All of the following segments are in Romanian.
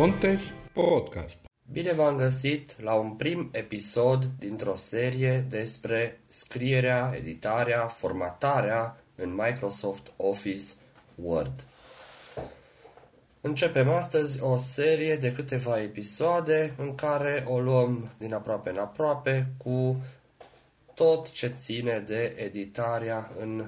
Contes Podcast. Bine v-am găsit la un prim episod dintr-o serie despre scrierea, editarea, formatarea în Microsoft Office Word. Începem astăzi o serie de câteva episoade în care o luăm din aproape în aproape cu tot ce ține de editarea în uh,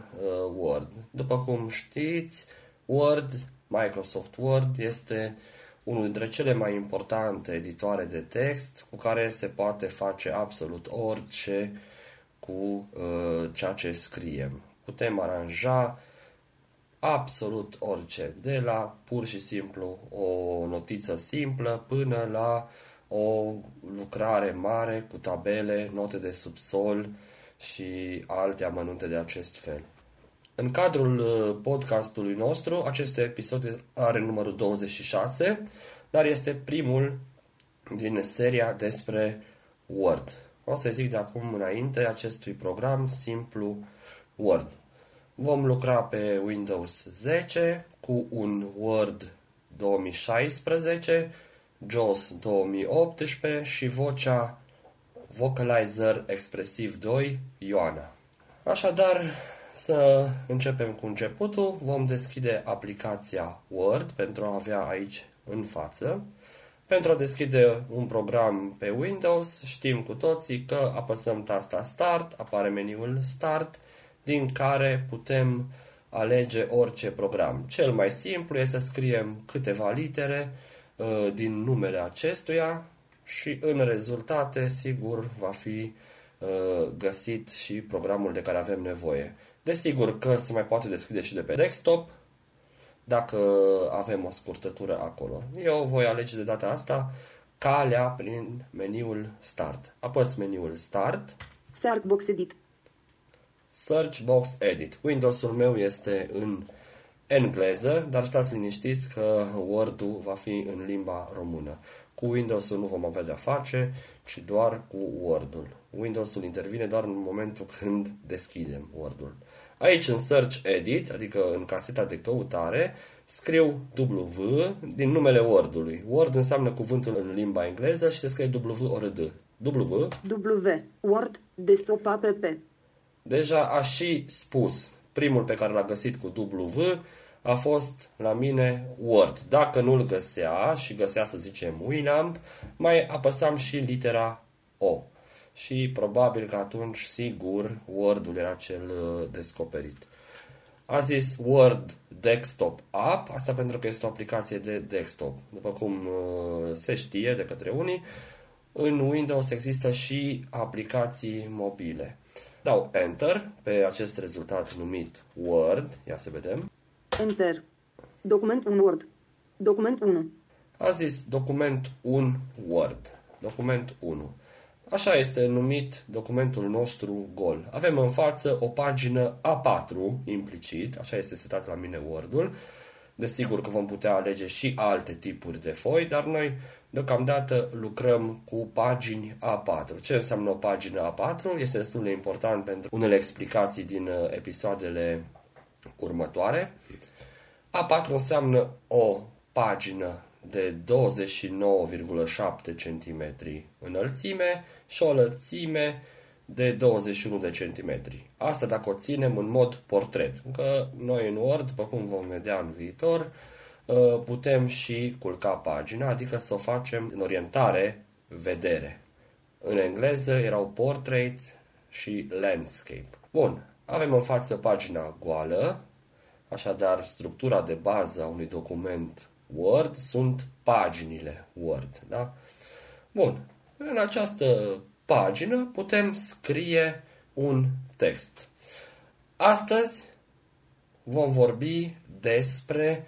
Word. După cum știți, Word, Microsoft Word este unul dintre cele mai importante editoare de text cu care se poate face absolut orice cu uh, ceea ce scriem. Putem aranja absolut orice, de la pur și simplu o notiță simplă până la o lucrare mare cu tabele, note de subsol și alte amănunte de acest fel. În cadrul uh, podcastului nostru, acest episod are numărul 26, dar este primul din seria despre Word. O să zic de acum înainte acestui program simplu Word. Vom lucra pe Windows 10 cu un Word 2016, JOS 2018 și vocea Vocalizer Expressive 2 Ioana. Așadar, să începem cu începutul. Vom deschide aplicația Word pentru a avea aici în față. Pentru a deschide un program pe Windows, știm cu toții că apăsăm tasta Start, apare meniul Start, din care putem alege orice program. Cel mai simplu este să scriem câteva litere uh, din numele acestuia și în rezultate, sigur, va fi uh, găsit și programul de care avem nevoie. Desigur că se mai poate deschide și de pe desktop, dacă avem o scurtătură acolo. Eu voi alege de data asta calea prin meniul Start. Apăs meniul Start. Search Box Edit. Search Box Edit. Windows-ul meu este în engleză, dar stați liniștiți că Word-ul va fi în limba română. Cu Windows-ul nu vom avea de-a face, ci doar cu Word-ul. Windows-ul intervine doar în momentul când deschidem Word-ul. Aici în Search Edit, adică în caseta de căutare, scriu W din numele Word-ului. Word înseamnă cuvântul în limba engleză și se scrie W ori D. W. W. Word Desktop app. Deja a și spus. Primul pe care l-a găsit cu W a fost la mine Word. Dacă nu-l găsea și găsea să zicem Winamp, mai apăsam și litera O și probabil că atunci, sigur, Word-ul era cel uh, descoperit. A zis Word Desktop App, asta pentru că este o aplicație de desktop. După cum uh, se știe de către unii, în Windows există și aplicații mobile. Dau Enter pe acest rezultat numit Word. Ia să vedem. Enter. Document 1 Word. Document 1. A zis document 1 Word. Document 1. Așa este numit documentul nostru gol. Avem în față o pagină A4 implicit, așa este setat la mine Word-ul. Desigur că vom putea alege și alte tipuri de foi, dar noi deocamdată lucrăm cu pagini A4. Ce înseamnă o pagină A4? Este destul de important pentru unele explicații din uh, episoadele următoare. A4 înseamnă o pagină de 29,7 cm înălțime și o lățime de 21 de centimetri. Asta dacă o ținem în mod portret. Că noi în Word, după cum vom vedea în viitor, uh, putem și culca pagina, adică să o facem în orientare vedere. În engleză erau portrait și landscape. Bun, avem în față pagina goală, așadar structura de bază a unui document Word sunt paginile Word. Da? Bun, în această pagină putem scrie un text. Astăzi vom vorbi despre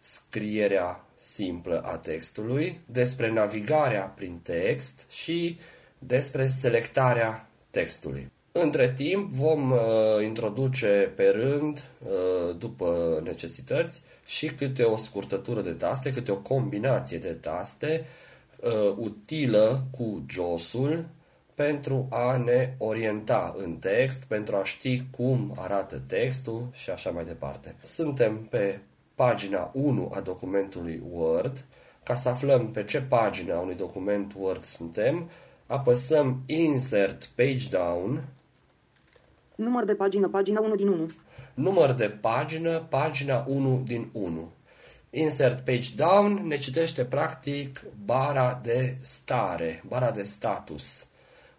scrierea simplă a textului, despre navigarea prin text și despre selectarea textului. Între timp vom uh, introduce pe rând, uh, după necesități, și câte o scurtătură de taste, câte o combinație de taste uh, utilă cu josul pentru a ne orienta în text, pentru a ști cum arată textul și așa mai departe. Suntem pe pagina 1 a documentului Word, ca să aflăm pe ce pagină a unui document Word suntem, apăsăm Insert Page Down, Număr de pagină, pagina 1 din 1. număr de pagină, pagina 1 din 1. Insert Page Down ne citește practic bara de stare, bara de status,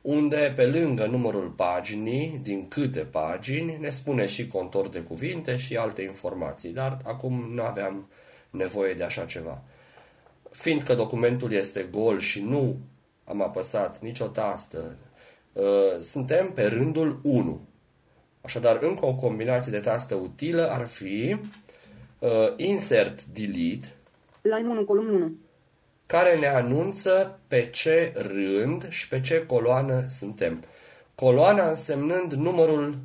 unde pe lângă numărul paginii, din câte pagini, ne spune și contor de cuvinte și alte informații, dar acum nu aveam nevoie de așa ceva. Fiindcă documentul este gol și nu am apăsat nicio tastă, uh, suntem pe rândul 1. Așadar, încă o combinație de tastă utilă ar fi uh, insert delete, Line 1, column 1. Care ne anunță pe ce rând și pe ce coloană suntem. Coloana însemnând numărul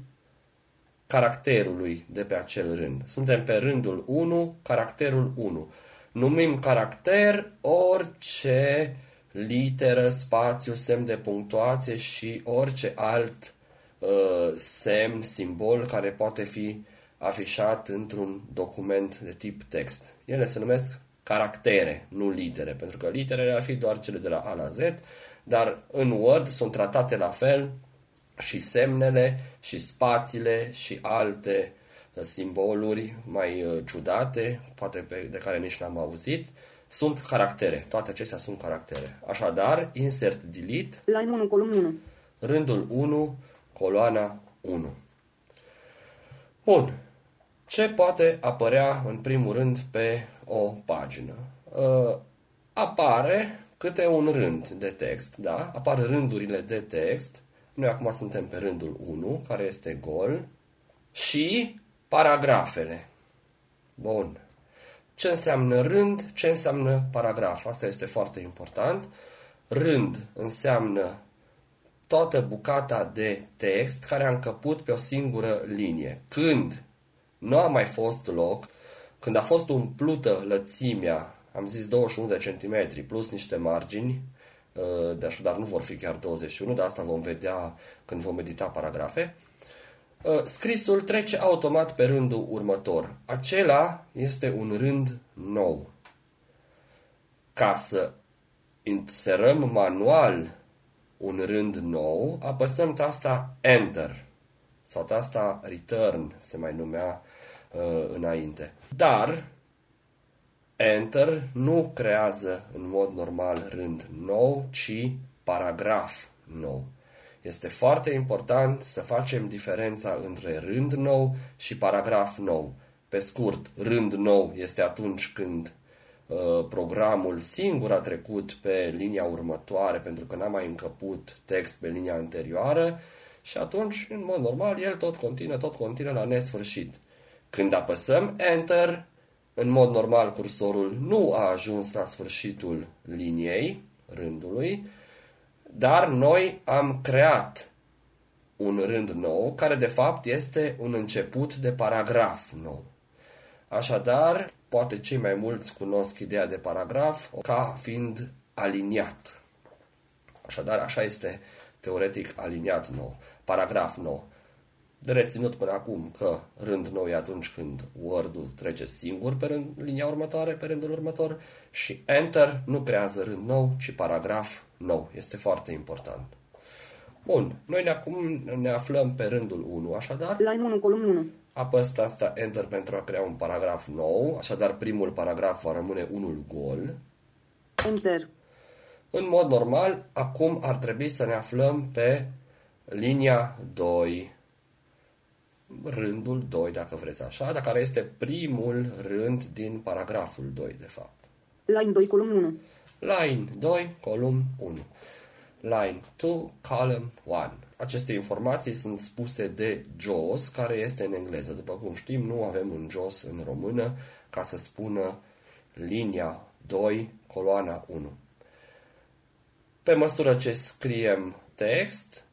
caracterului de pe acel rând. Suntem pe rândul 1, caracterul 1. Numim caracter orice literă, spațiu, semn de punctuație și orice alt uh, semn, simbol care poate fi afișat într-un document de tip text. Ele se numesc caractere, nu litere, pentru că literele ar fi doar cele de la A la Z, dar în Word sunt tratate la fel și semnele, și spațiile, și alte uh, simboluri mai uh, ciudate, poate pe, de care nici n-am auzit, sunt caractere. Toate acestea sunt caractere. Așadar, insert delete, Line 1, column 1. rândul 1, coloana 1. Bun. Ce poate apărea în primul rând pe o pagină? Uh, apare câte un rând de text, da? Apar rândurile de text. Noi acum suntem pe rândul 1, care este gol, și paragrafele. Bun. Ce înseamnă rând, ce înseamnă paragraf? Asta este foarte important. Rând înseamnă toată bucata de text care a încăput pe o singură linie. Când nu a mai fost loc, când a fost umplută lățimea, am zis 21 de centimetri, plus niște margini, uh, de așadar nu vor fi chiar 21, dar asta vom vedea când vom edita paragrafe, uh, scrisul trece automat pe rândul următor. Acela este un rând nou. Ca să inserăm manual un rând nou, apăsăm tasta Enter sau tasta Return se mai numea uh, înainte. Dar Enter nu creează în mod normal rând nou, ci paragraf nou. Este foarte important să facem diferența între rând nou și paragraf nou. Pe scurt, rând nou este atunci când uh, programul singur a trecut pe linia următoare pentru că n-a mai încăput text pe linia anterioară și atunci, în mod normal, el tot continuă, tot continuă la nesfârșit. Când apăsăm Enter, în mod normal cursorul nu a ajuns la sfârșitul liniei, rândului, dar noi am creat un rând nou, care de fapt este un început de paragraf nou. Așadar, poate cei mai mulți cunosc ideea de paragraf ca fiind aliniat. Așadar, așa este teoretic aliniat nou, paragraf nou. De reținut până acum că rând nou e atunci când Word-ul trece singur pe rând, linia următoare, pe rândul următor și Enter nu creează rând nou, ci paragraf nou. Este foarte important. Bun, noi ne acum ne aflăm pe rândul 1, așadar Line 1, column 1. apăs tasta Enter pentru a crea un paragraf nou, așadar primul paragraf va rămâne unul gol. Enter. În mod normal, acum ar trebui să ne aflăm pe linia 2, rândul 2, dacă vreți așa, dar care este primul rând din paragraful 2, de fapt. Line 2, column 1. Line 2, column 1. Line 2, column 1. Aceste informații sunt spuse de JOS, care este în engleză. După cum știm, nu avem un JOS în română ca să spună linia 2, coloana 1. Pe măsură ce scriem text,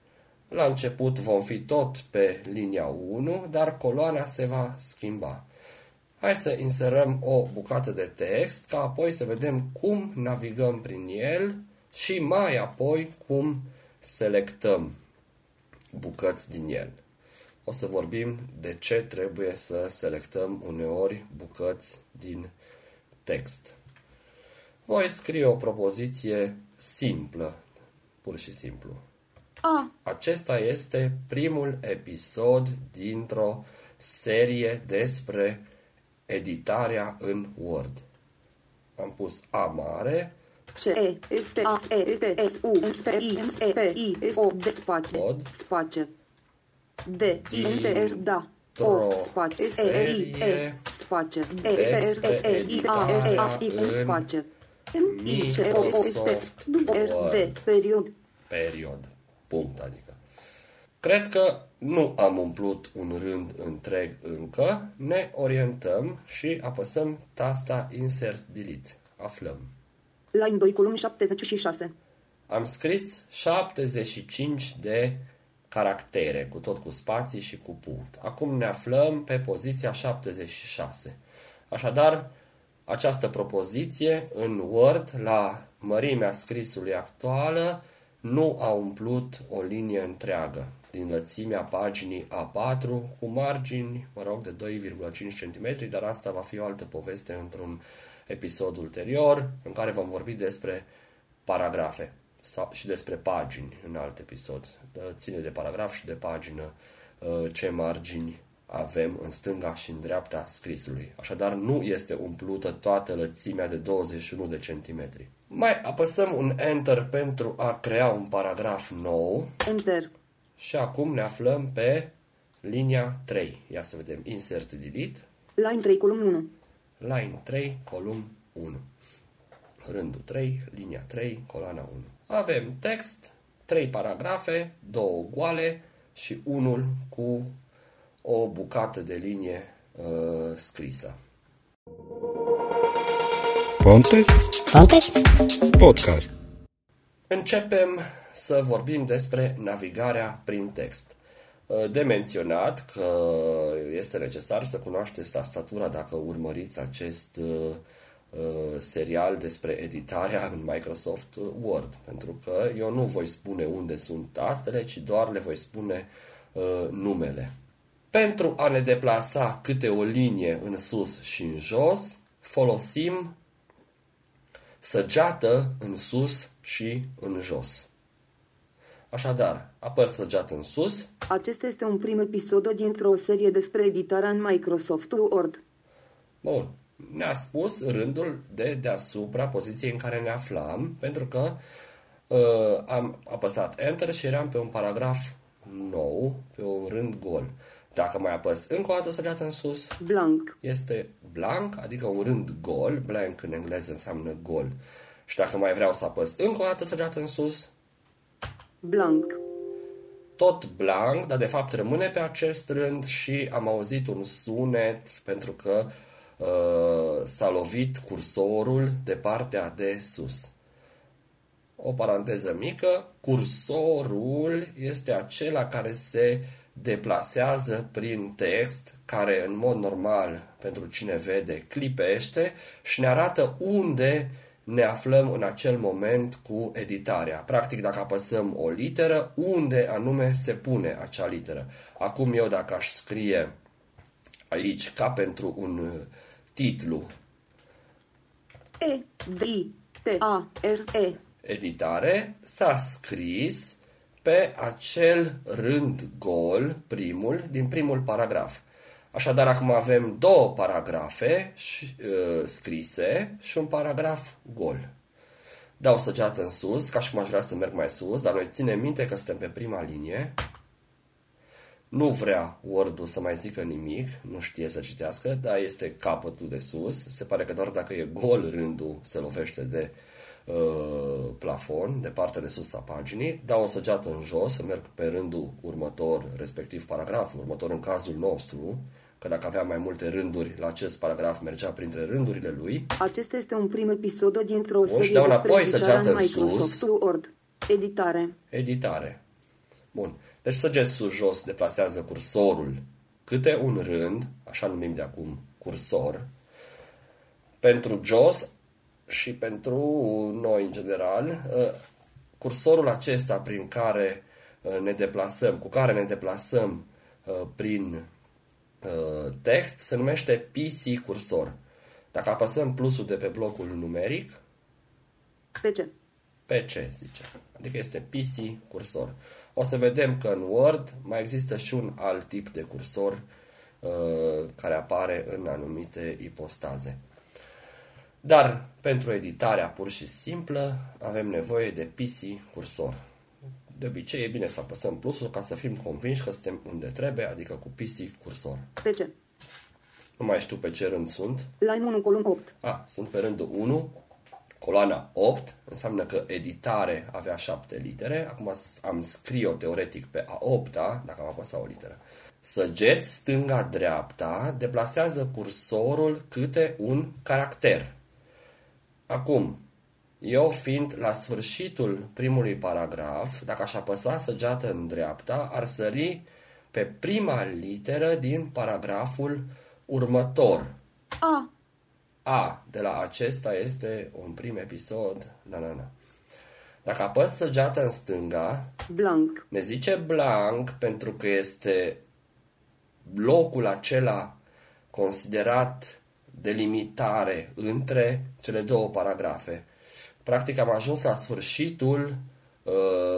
la început vom fi tot pe linia 1, dar coloana se va schimba. Hai să inserăm o bucată de text, ca apoi să vedem cum navigăm prin el și mai apoi cum selectăm bucăți din el. O să vorbim de ce trebuie să selectăm uneori bucăți din text. voi scrie o propoziție simplă, pur și simplu. A. Acesta este primul episod dintr-o serie despre editarea în Word. Am pus A mare, C. E. S. T. A. E. T. S. U. S. P. I. S. E. P. I. S. O. D. Space. Pod. Space. D. I. N. T. R. Da. O. Dintr-o Space. S. E. I. E. serie Space. E. P. R. E. E. I. A. E. A. I. N. în Space. M. I. C. O. O. S. T. R. D. Period. period. Punct, adică. Cred că nu am umplut un rând întreg încă. Ne orientăm și apăsăm tasta Insert Delete. Aflăm. Line 2, column 76. Am scris 75 de caractere, cu tot cu spații și cu punct. Acum ne aflăm pe poziția 76. Așadar, această propoziție în Word, la mărimea scrisului actuală, nu a umplut o linie întreagă din lățimea paginii A4 cu margini, mă rog, de 2,5 cm, dar asta va fi o altă poveste într-un episod ulterior în care vom vorbi despre paragrafe sau și despre pagini în alt episod. Ține de paragraf și de pagină uh, ce margini avem în stânga și în dreapta scrisului. Așadar, nu este umplută toată lățimea de 21 de centimetri. Mai apăsăm un Enter pentru a crea un paragraf nou Enter. și acum ne aflăm pe linia 3. Ia să vedem. Insert Delete. Line 3, column 1. Line 3, column 1. Rândul 3, linia 3, coloana 1. Avem text, 3 paragrafe, 2 goale și unul cu o bucată de linie uh, scrisă. Ponte Ponte? Podcast. Începem să vorbim despre navigarea prin text. Uh, De menționat că este necesar să cunoașteți tastatura dacă urmăriți acest uh, uh, serial despre editarea în Microsoft Word, pentru că eu nu voi spune unde sunt tastele, ci doar le voi spune uh, numele. Pentru a ne deplasa câte o linie în sus și în jos, folosim săgeată în sus și în jos. Așadar, apăs săgeată în sus, Acesta este un prim episod dintr-o serie despre editarea în Microsoft Word. Bun. Ne-a spus rândul de deasupra poziției în care ne aflam, pentru că uh, am apăsat Enter și eram pe un paragraf nou, pe un rând gol. Dacă mai apăs încă o dată săgeată în sus, Blank. este blank, adică un rând gol, blank în engleză înseamnă gol. Și dacă mai vreau să apăs încă o dată săgeată în sus, Blank. tot blank, dar de fapt rămâne pe acest rând și am auzit un sunet pentru că uh, s-a lovit cursorul de partea de sus. O paranteză mică, cursorul este acela care se deplasează prin text, care în mod normal, pentru cine vede, clipește și ne arată unde ne aflăm în acel moment cu editarea. Practic, dacă apăsăm o literă, unde anume se pune acea literă. Acum eu dacă aș scrie aici, ca pentru un uh, titlu, E. D. I. T. A. R. E. editare, s-a scris pe acel rând gol, primul, din primul paragraf. Așadar, acum avem două paragrafe și, uh, scrise și un paragraf gol. Dau săgeată în sus, ca și cum aș vrea să merg mai sus, dar noi ținem minte că suntem pe prima linie. Nu vrea Word-ul să mai zică nimic, nu știe să citească, dar este capătul de sus. Se pare că doar dacă e gol rândul se lovește de uh, plafon, de partea de sus a paginii. Dau o săgeată în jos, să merg pe rândul următor, respectiv paragraful următor în cazul nostru, că dacă avea mai multe rânduri, la acest paragraf mergea printre rândurile lui. Acesta este un prim episod dintr-o și serie dau despre înapoi editarea săgeată în în Microsoft sus. Word. Editare. Editare. Bun. Deci săgeți sus-jos deplasează cursorul câte un rând, așa numim de acum cursor, pentru jos și pentru noi în general, uh, cursorul acesta prin care uh, ne deplasăm, cu care ne deplasăm uh, prin uh, text se numește PC cursor. Dacă apăsăm plusul de pe blocul numeric, PC. PC, zice. Adică este PC cursor. O să vedem că în Word mai există și un alt tip de cursor uh, care apare în anumite ipostaze. Dar pentru editarea pur și simplă avem nevoie de PC cursor. De obicei e bine să apăsăm plusul ca să fim convinși că suntem unde trebuie, adică cu PC cursor. PC. Nu mai știu pe ce rând sunt. Line 1, column 8. A, sunt pe rândul 1, coloana 8, înseamnă că editare avea 7 litere. Acum am scris-o teoretic pe a 8 dacă am apăsat o literă. Săgeți stânga-dreapta, deplasează cursorul câte un caracter. Acum, eu fiind la sfârșitul primului paragraf, dacă aș apăsa săgeată în dreapta, ar sări pe prima literă din paragraful următor. A. A, de la acesta este un prim episod, na, na, na. Dacă apăs săgeată în stânga, Blank. ne zice blank pentru că este locul acela considerat delimitare între cele două paragrafe. Practic am ajuns la sfârșitul uh,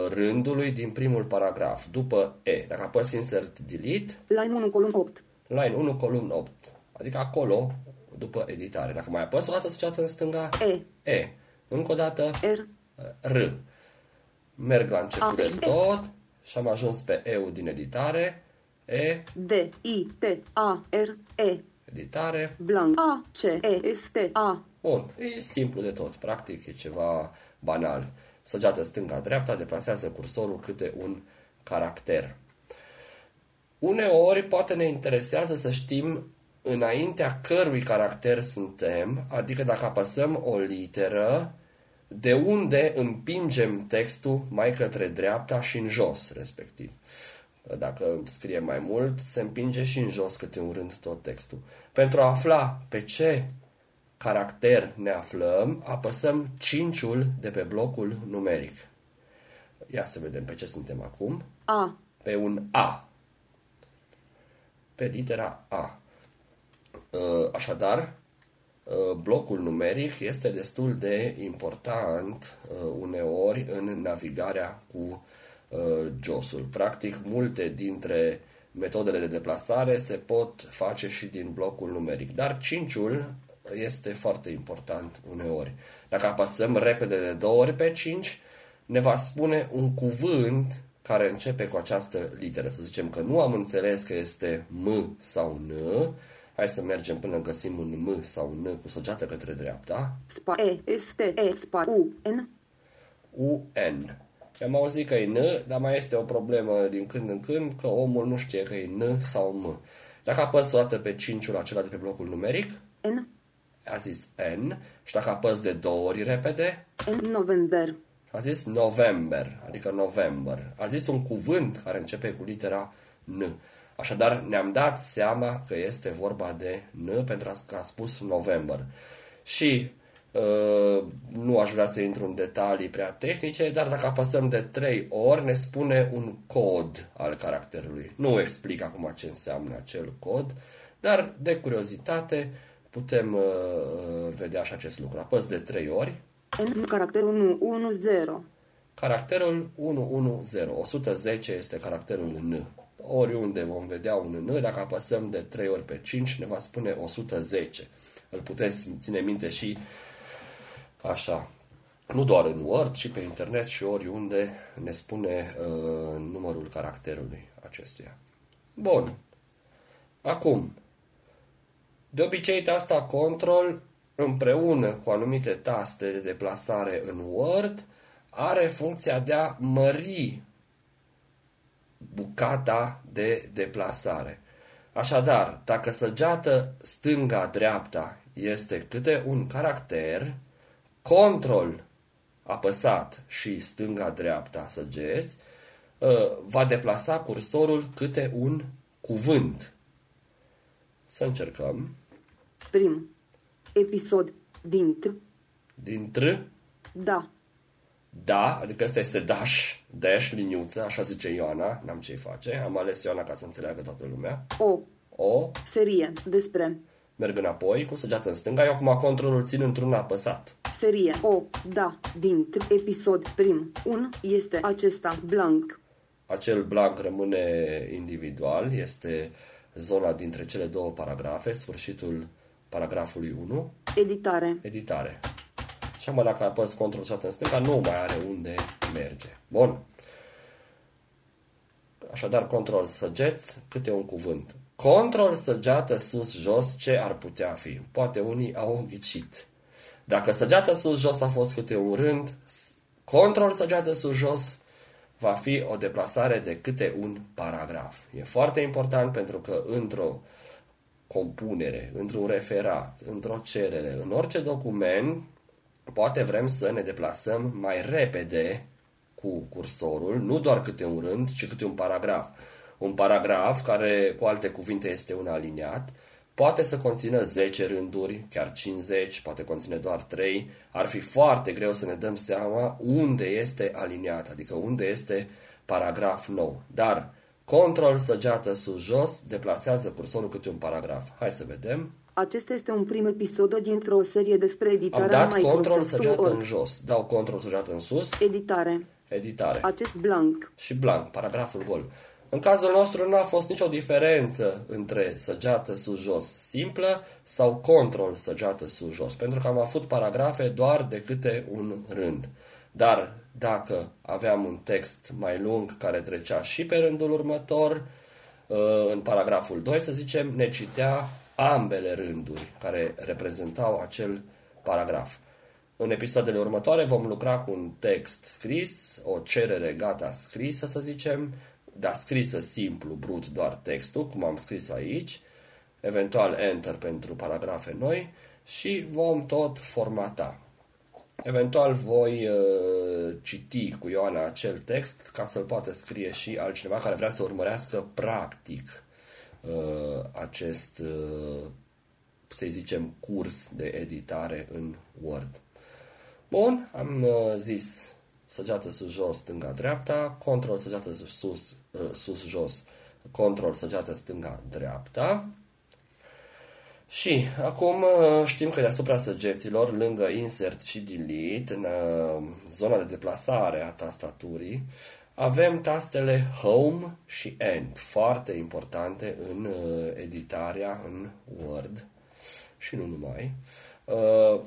rândului din primul paragraf, după E. Dacă apăs insert delete, Line 1, column 8. line 1, column 8. Adică acolo, după editare. Dacă mai apăs o dată săgeată în stânga, E. E. Încă o dată, R. R. Merg la început de A. tot și am ajuns pe EU din editare. E, D. I. T. A. R. E. editare. Blank. A. C. E. S. T. A. Bun, e simplu de tot. Practic e ceva banal. Săgeată stânga-dreapta deplasează cursorul câte un caracter. Uneori poate ne interesează să știm înaintea cărui caracter suntem, adică dacă apăsăm o literă, de unde împingem textul mai către dreapta și în jos, respectiv. Dacă scrie mai mult, se împinge și în jos câte un rând tot textul. Pentru a afla pe ce caracter ne aflăm, apăsăm 5 de pe blocul numeric. Ia să vedem pe ce suntem acum. A. Pe un A. Pe litera A. Uh, Așadar, uh, blocul numeric este destul de important uh, uneori în navigarea cu JOS-ul. Practic, multe dintre metodele de deplasare se pot face și din blocul numeric, dar 5-ul este foarte important uneori. Dacă apăsăm repede de două ori pe 5, ne va spune un cuvânt care începe cu această literă. Să zicem că nu am înțeles că este M sau N. Hai să mergem până găsim un M sau un N cu săgeată către dreapta. Spa. E. S. T. E. Spa. U. N. UN. Am auzit că e N, dar mai este o problemă din când în când că omul nu știe că e N sau M. Dacă apăs o dată pe 5-ul acela de pe blocul numeric, N. a zis N, și dacă apăs de două ori repede, N. November. a zis November, adică November. A zis un cuvânt care începe cu litera N. Așadar, ne-am dat seama că este vorba de N pentru că a spus November. Și uh, nu aș vrea să intru în detalii prea tehnice, dar dacă apăsăm de trei ori, ne spune un cod al caracterului. Nu explic acum ce înseamnă acel cod, dar de curiozitate putem uh, vedea și acest lucru. Apăs de trei ori, N. Caracterul 1. 1. 0. Caracterul 110, 110 este caracterul N. Oriunde vom vedea un N, dacă apăsăm de 3 ori pe 5, ne va spune 110. Îl puteți ține minte și așa. Nu doar în Word, ci pe internet și oriunde ne spune uh, numărul caracterului acestuia. Bun. Acum, de obicei tasta Control împreună cu anumite taste de deplasare în Word are funcția de a mări bucata de deplasare. Așadar, dacă săgeată stânga-dreapta este câte un caracter, control apăsat și stânga-dreapta săgeți, va deplasa cursorul câte un cuvânt. Să încercăm. Prim. Episod. Dintr. Dintr, Da. da, adică ăsta este dash, dash, liniuță, așa zice Ioana, n-am ce-i face. Am ales Ioana ca să înțeleagă toată lumea. O. O, Serie. Despre. merg înapoi, cu săgeată în stânga, eu acum controlul țin într-un apăsat. Serie o, da, din tr- episod prim, 1, este acesta, blank, Acel blank rămâne individual, este zona dintre cele două paragrafe, sfârșitul paragrafului 1, editare, editare. Și acum dacă apăs control și în stânga, nu mai are unde merge. Bun. Așadar, control săgeți, câte un cuvânt. Control săgeată sus-jos, ce ar putea fi? Poate unii au ghicit. Dacă săgeată sus-jos a fost câte un rând, s- control săgeată sus-jos va fi o deplasare de câte un paragraf. E foarte important pentru că într-o compunere, într-un referat, într-o cerere, în orice document, poate vrem să ne deplasăm mai repede cu cursorul, nu doar câte un rând, ci câte un paragraf. Un paragraf, care cu alte cuvinte este un aliniat, poate să conțină 10 rânduri, chiar 50, poate conține doar 3. Ar fi foarte greu să ne dăm seama unde este aliniat, adică unde este paragraf nou. Dar control săgeată sus-jos deplasează cursorul câte un paragraf. Hai să vedem. acesta este un prim episod dintr-o serie despre Am editarea dat control săgeată în Microsoft jos. Dau control săgeată în sus, Editare, editare. acest blank, și blank, paragraful gol. În cazul nostru nu a fost nicio diferență între săgeată sus-jos simplă sau control săgeată sus-jos, pentru că am avut paragrafe doar de câte un rând. Dar dacă aveam un text mai lung care trecea și pe rândul următor, uh, în paragraful 2, să zicem, ne citea ambele rânduri care reprezentau acel paragraf. În episoadele următoare vom lucra cu un text scris, o cerere gata scrisă, să zicem, dar scrisă simplu, brut, doar textul, cum am scris aici, eventual enter pentru paragrafe noi și vom tot formata. Eventual voi uh, citi cu Ioana acel text ca să-l poată scrie și altcineva care vrea să urmărească practic uh, acest, uh, să zicem, curs de editare în Word. Bun, am uh, zis săgeată sus-jos, stânga-dreapta, control săgeată sus, uh, sus-jos, control săgeată stânga-dreapta. Și acum uh, știm că deasupra săgeților, lângă insert și delete, în uh, zona de deplasare a tastaturii, avem tastele home și end, foarte importante în uh, editarea în Word și nu numai. Uh,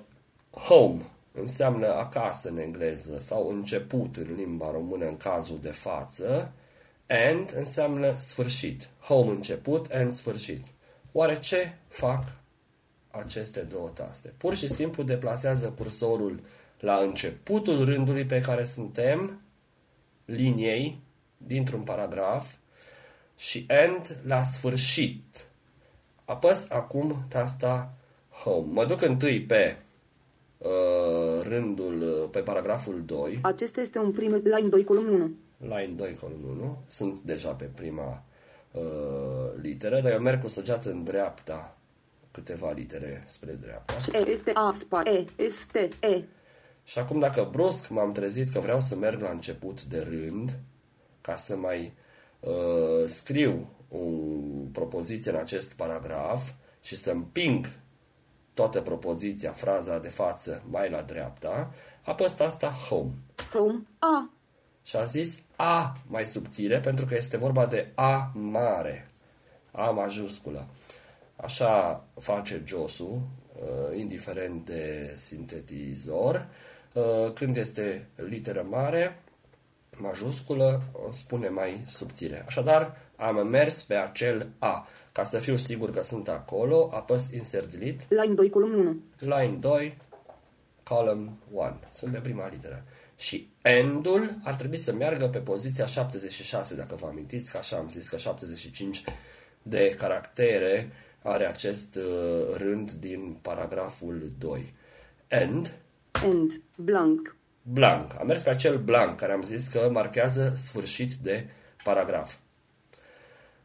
home înseamnă acasă în engleză sau început în limba română în cazul de față. End înseamnă sfârșit. Home început, end sfârșit. Oare ce fac aceste două taste? Pur și simplu deplasează cursorul la începutul rândului pe care suntem, liniei, dintr-un paragraf, și end la sfârșit. Apăs acum tasta Home. Mă duc întâi pe uh, rândul, uh, pe paragraful 2, acesta este un prim line 2 column 1, line 2, column 1. Sunt deja pe prima uh, literă, dar eu merg cu săgeată în dreapta câteva litere spre dreapta. E, T, A, spa, E, S, T, E, Și acum dacă brusc m-am trezit că vreau să merg la început de rând, ca să mai uh, scriu o propoziție în acest paragraf și să împing toată propoziția, fraza de față mai la dreapta, apăs asta home. home, A, Și a zis A mai subțire pentru că este vorba de A mare, A majusculă. Așa face Josu, uh, indiferent de sintetizor. Uh, Când este literă mare, majusculă, o spune mai subțire. Așadar, am mers pe acel A. Ca să fiu sigur că sunt acolo, apăs Insert Delete line 2 column 1, line 2, column 1. Sunt pe prima literă. Și endul ar trebui să meargă pe poziția 76, dacă vă amintiți, că așa am zis că 75 de caractere are acest uh, rând din paragraful 2. End, end, blank, blank. Am mers pe acel blank care am zis că marchează sfârșit de paragraf.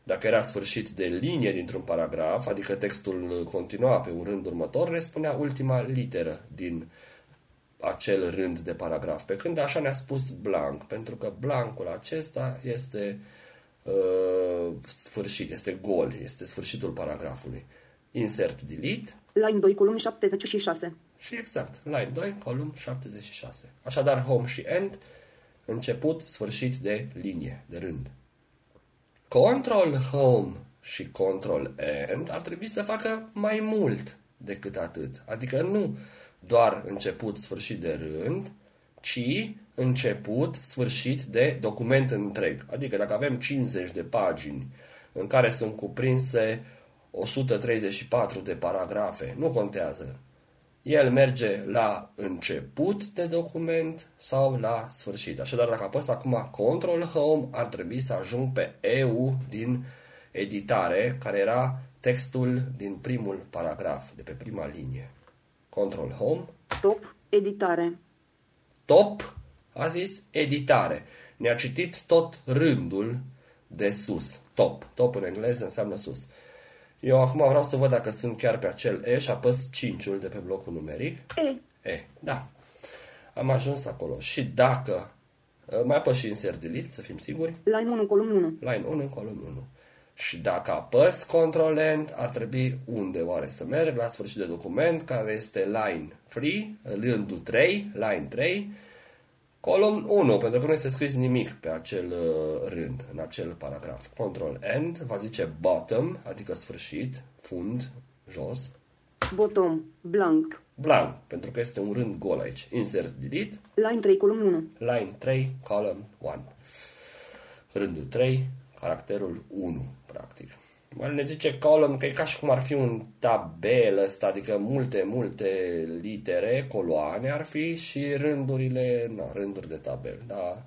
Dacă era sfârșit de linie dintr-un paragraf, adică textul continua pe un rând următor, ne spunea ultima literă din acel rând de paragraf. Pe când așa ne-a spus blank, pentru că blancul acesta este uh, sfârșit, este gol, este sfârșitul paragrafului. Insert delete line 2 column 76, Și exact, line 2, column 76. Așadar, home și end, început, sfârșit de linie, de rând. Control home și control end ar trebui să facă mai mult decât atât. Adică nu doar început, sfârșit de rând, ci început, sfârșit de document întreg. Adică dacă avem 50 de pagini în care sunt cuprinse 134 de paragrafe, nu contează. El merge la început de document sau la sfârșit. Așadar, dacă apăs acum Control Home, ar trebui să ajung pe EU din editare, care era textul din primul paragraf, de pe prima linie. Control Home. Top, editare. Top, a zis editare. Ne-a citit tot rândul de sus. Top. Top în engleză înseamnă sus. Eu acum vreau să văd dacă sunt chiar pe acel E și apăs 5-ul de pe blocul numeric. E. E, da. Am ajuns acolo. Și dacă mai apăs și insert delete, să fim siguri. Line 1, column 1. Line 1, column 1. Și dacă apăs Control End, ar trebui unde oare să merg? La sfârșit de document, care este line 3, rândul 3, line 3, column 1, pentru că nu este scris nimic pe acel uh, rând, în acel paragraf. Control End va zice bottom, adică sfârșit, fund, jos, Bottom, blank. blank, pentru că este un rând gol aici. Insert delete, Line 3, column 1. line 3, column 1. Rândul 3, caracterul 1, practic. Mai ne zice column că e ca și cum ar fi un tabel ăsta, adică multe, multe litere, coloane ar fi și rândurile, na, rânduri de tabel. Da,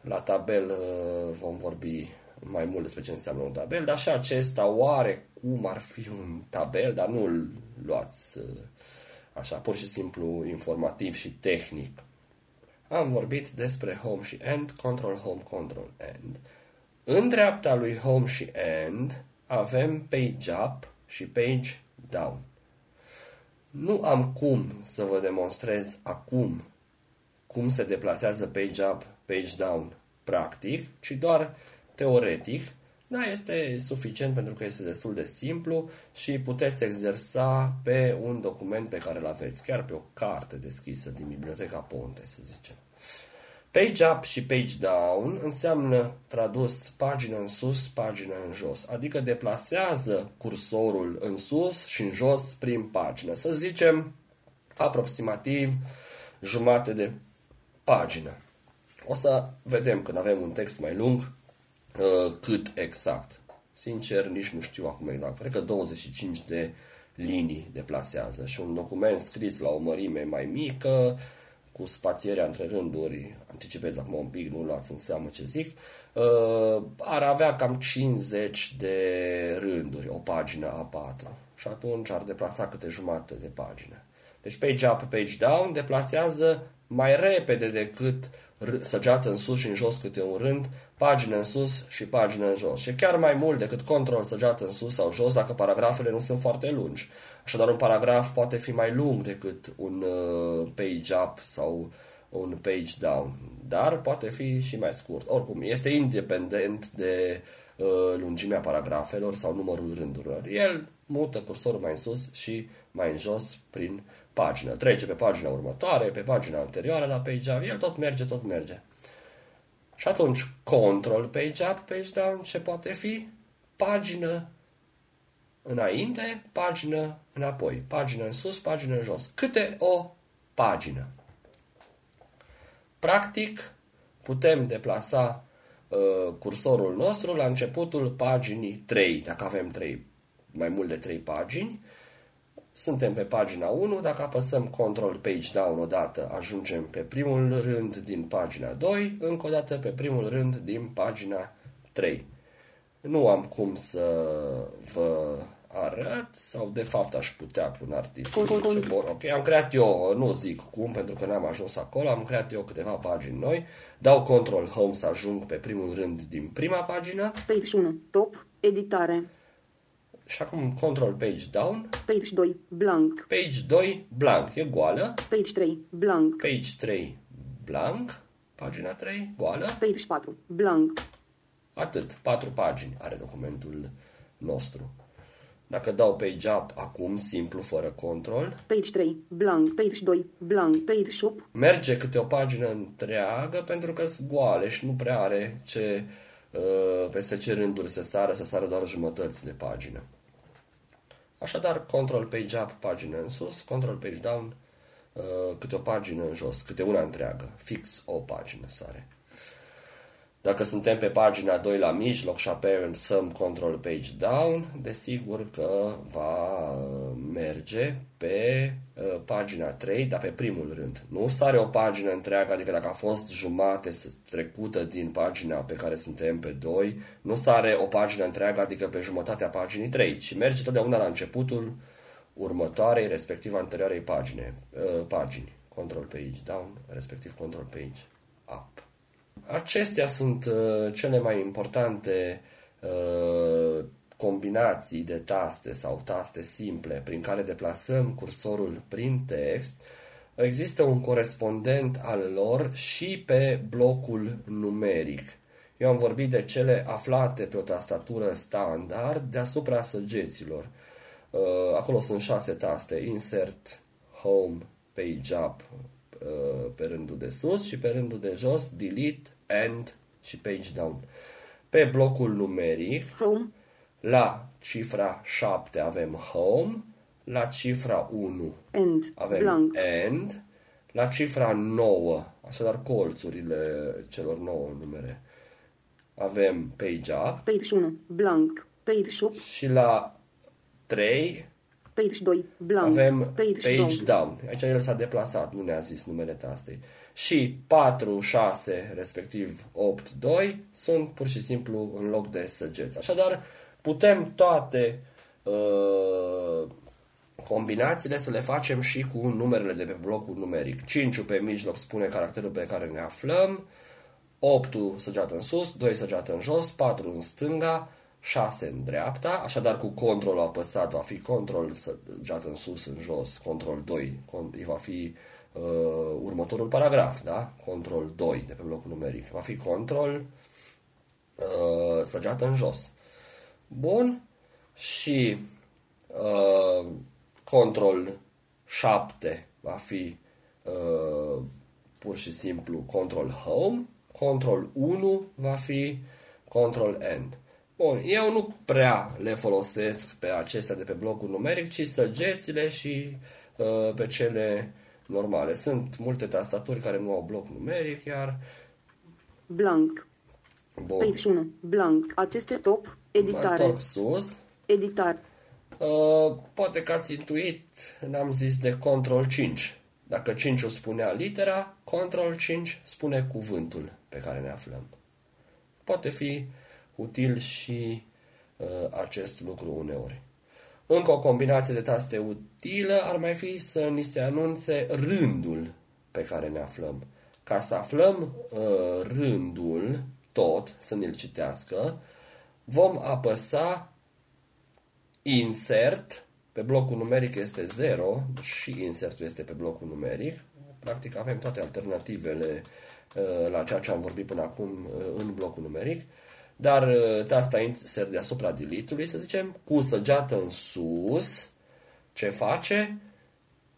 la tabel uh, vom vorbi mai mult despre ce înseamnă un tabel, dar și acesta oare cum ar fi un tabel, dar nu-l luați uh, așa, pur și simplu informativ și tehnic. Am vorbit despre home și end, control home, control end. În dreapta lui home și end avem page up și page down. Nu am cum să vă demonstrez acum cum se deplasează page up, page down practic, ci doar teoretic. Da, este suficient pentru că este destul de simplu și puteți exersa pe un document pe care îl aveți, chiar pe o carte deschisă din biblioteca Ponte, să zicem. Page up și page down înseamnă tradus pagină în sus, pagină în jos, adică deplasează cursorul în sus și în jos prin pagină. Să zicem aproximativ jumate de pagină. O să vedem când avem un text mai lung uh, cât exact. Sincer, nici nu știu acum exact. Cred că 25 de linii deplasează și un document scris la o mărime mai mică cu spațierea între rânduri, anticipez acum un pic, nu luați în seamă ce zic, uh, ar avea cam 50 de rânduri, o pagină A4. Și atunci ar deplasa câte jumate de pagină. Deci page up, page down deplasează mai repede decât săgeată în sus și în jos câte un rând, pagină în sus și pagină în jos. Și chiar mai mult decât control săgeată în sus sau jos dacă paragrafele nu sunt foarte lungi. Așadar, un paragraf poate fi mai lung decât un uh, page up sau un page down, dar poate fi și mai scurt. Oricum, este independent de uh, lungimea paragrafelor sau numărul rândurilor. El mută cursorul mai în sus și mai în jos prin pagină. Trece pe pagina următoare, pe pagina anterioară la page up, el tot merge, tot merge. Și atunci, control page up, page down, ce poate fi? Pagină înainte, pagină înapoi, pagină în sus, pagină în jos. Câte o pagină. Practic, putem deplasa uh, cursorul nostru la începutul paginii 3, dacă avem 3, mai mult de 3 pagini. Suntem pe pagina 1, dacă apăsăm Control Page Down odată, ajungem pe primul rând din pagina 2, încă o dată pe primul rând din pagina 3. Nu am cum să vă arăt sau de fapt aș putea cu un artificiu. Ok, am creat eu, nu zic cum pentru că n-am ajuns acolo, am creat eu câteva pagini noi, dau Control Home să ajung pe primul rând din prima pagină. Page 1, top, editare. Și acum Control Page Down. Page 2, blank. Page 2, blank, e goală. Page 3, blank. Page 3, blank. Pagina 3, goală. Page 4, blank. Atât, patru pagini are documentul nostru. Dacă dau page up acum, simplu, fără control, Page 3. Blank. Page 2. Blank. Page shop. merge câte o pagină întreagă pentru că sunt goale și nu prea are ce, uh, peste ce rânduri să sară, să sară doar jumătăți de pagină. Așadar, control page up, pagină în sus, control page down, uh, câte o pagină în jos, câte una întreagă, fix o pagină sare. Dacă suntem pe pagina 2 la mijloc și apăsăm Control Page Down, desigur că va uh, merge pe uh, pagina 3, dar pe primul rând. Nu sare o pagină întreagă, adică dacă a fost jumate s- trecută din pagina pe care suntem pe 2, nu sare o pagină întreagă, adică pe jumătatea paginii 3, ci merge totdeauna la începutul următoarei, respectiv anterioarei pagine, uh, pagini. Control Page Down, respectiv Control Page Up. Acestea sunt uh, cele mai importante uh, combinații de taste sau taste simple prin care deplasăm cursorul prin text. Există un corespondent al lor și pe blocul numeric. Eu am vorbit de cele aflate pe o tastatură standard deasupra săgeților. Uh, acolo sunt șase taste, Insert, Home, Page Up, uh, pe rândul de sus și pe rândul de jos, Delete, End și Page Down. Pe blocul numeric, Home. la cifra 7 avem Home, la cifra 1 End. avem Blank. End, la cifra 9, așadar colțurile celor 9 numere, avem Page Up Page 1. Blank. Page shop. și la 3 Page 2. Blank. avem Page, page down. down. Aici el s-a deplasat, nu ne-a zis numele tastei. Și 4, 6, respectiv 8, 2 sunt pur și simplu în loc de săgeți. Așadar, putem toate uh, combinațiile să le facem și cu numerele de pe blocul numeric. 5 pe mijloc spune caracterul pe care ne aflăm, 8 săgeat în sus, 2 săgeat în jos, 4 în stânga, 6 în dreapta, așadar cu control apăsat va fi control săgeat în sus, în jos, control 2, con- va fi uh, următorul paragraf, da? Control 2 de pe blocul numeric, va fi control uh, săgeat în jos. Bun, și uh, control 7 va fi uh, pur și simplu control home, control 1 va fi control end. Bun, eu nu prea le folosesc pe acestea de pe blocul numeric, ci săgețile și uh, pe cele normale. Sunt multe tastaturi care nu au bloc numeric, iar Blank. bun, Page 1. Blank. Aceste top. mă Editare. întorc sus. Editare. Uh, poate că ați intuit, n-am zis de Control 5. Dacă 5 spunea litera, Control 5 spune cuvântul pe care ne aflăm. Poate fi util și uh, acest lucru uneori. Încă o combinație de taste utilă ar mai fi să ni se anunțe rândul pe care ne aflăm. Ca să aflăm uh, rândul tot, să ne-l citească, vom apăsa insert, pe blocul numeric este 0 și insertul este pe blocul numeric. Practic avem toate alternativele uh, la ceea ce am vorbit până acum uh, în blocul numeric. Dar uh, tasta insert deasupra delete-ului, să zicem, cu săgeată în sus, ce face?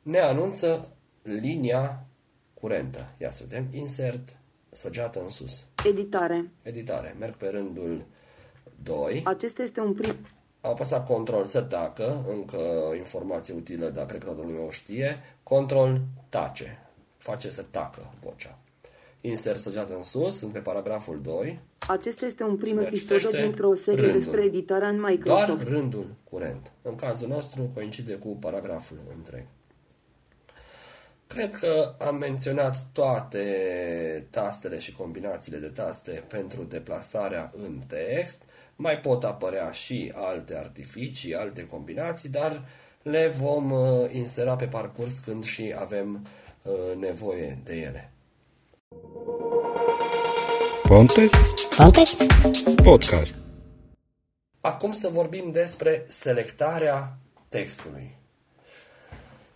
Ne anunță linia curentă. Ia să vedem, insert, săgeată în sus. Editare. Editare. Merg pe rândul 2. Acesta este un prim... Am apăsat control să tacă, încă o informație utilă, dar cred că toată lumea o știe. Control tace, face să tacă vocea. Insert săgeată în sus, sunt pe paragraful 2. Acesta este un prim Cine episod citește dintr-o serie rândul. despre editarea în Doar Microsoft. rândul curent. În cazul nostru coincide cu paragraful întreg. Cred că am menționat toate tastele și combinațiile de taste pentru deplasarea în text. Mai pot apărea și alte artificii, alte combinații, dar le vom uh, insera pe parcurs când și avem uh, nevoie de ele. Pontes Pontes? Podcast. Acum să vorbim despre selectarea textului.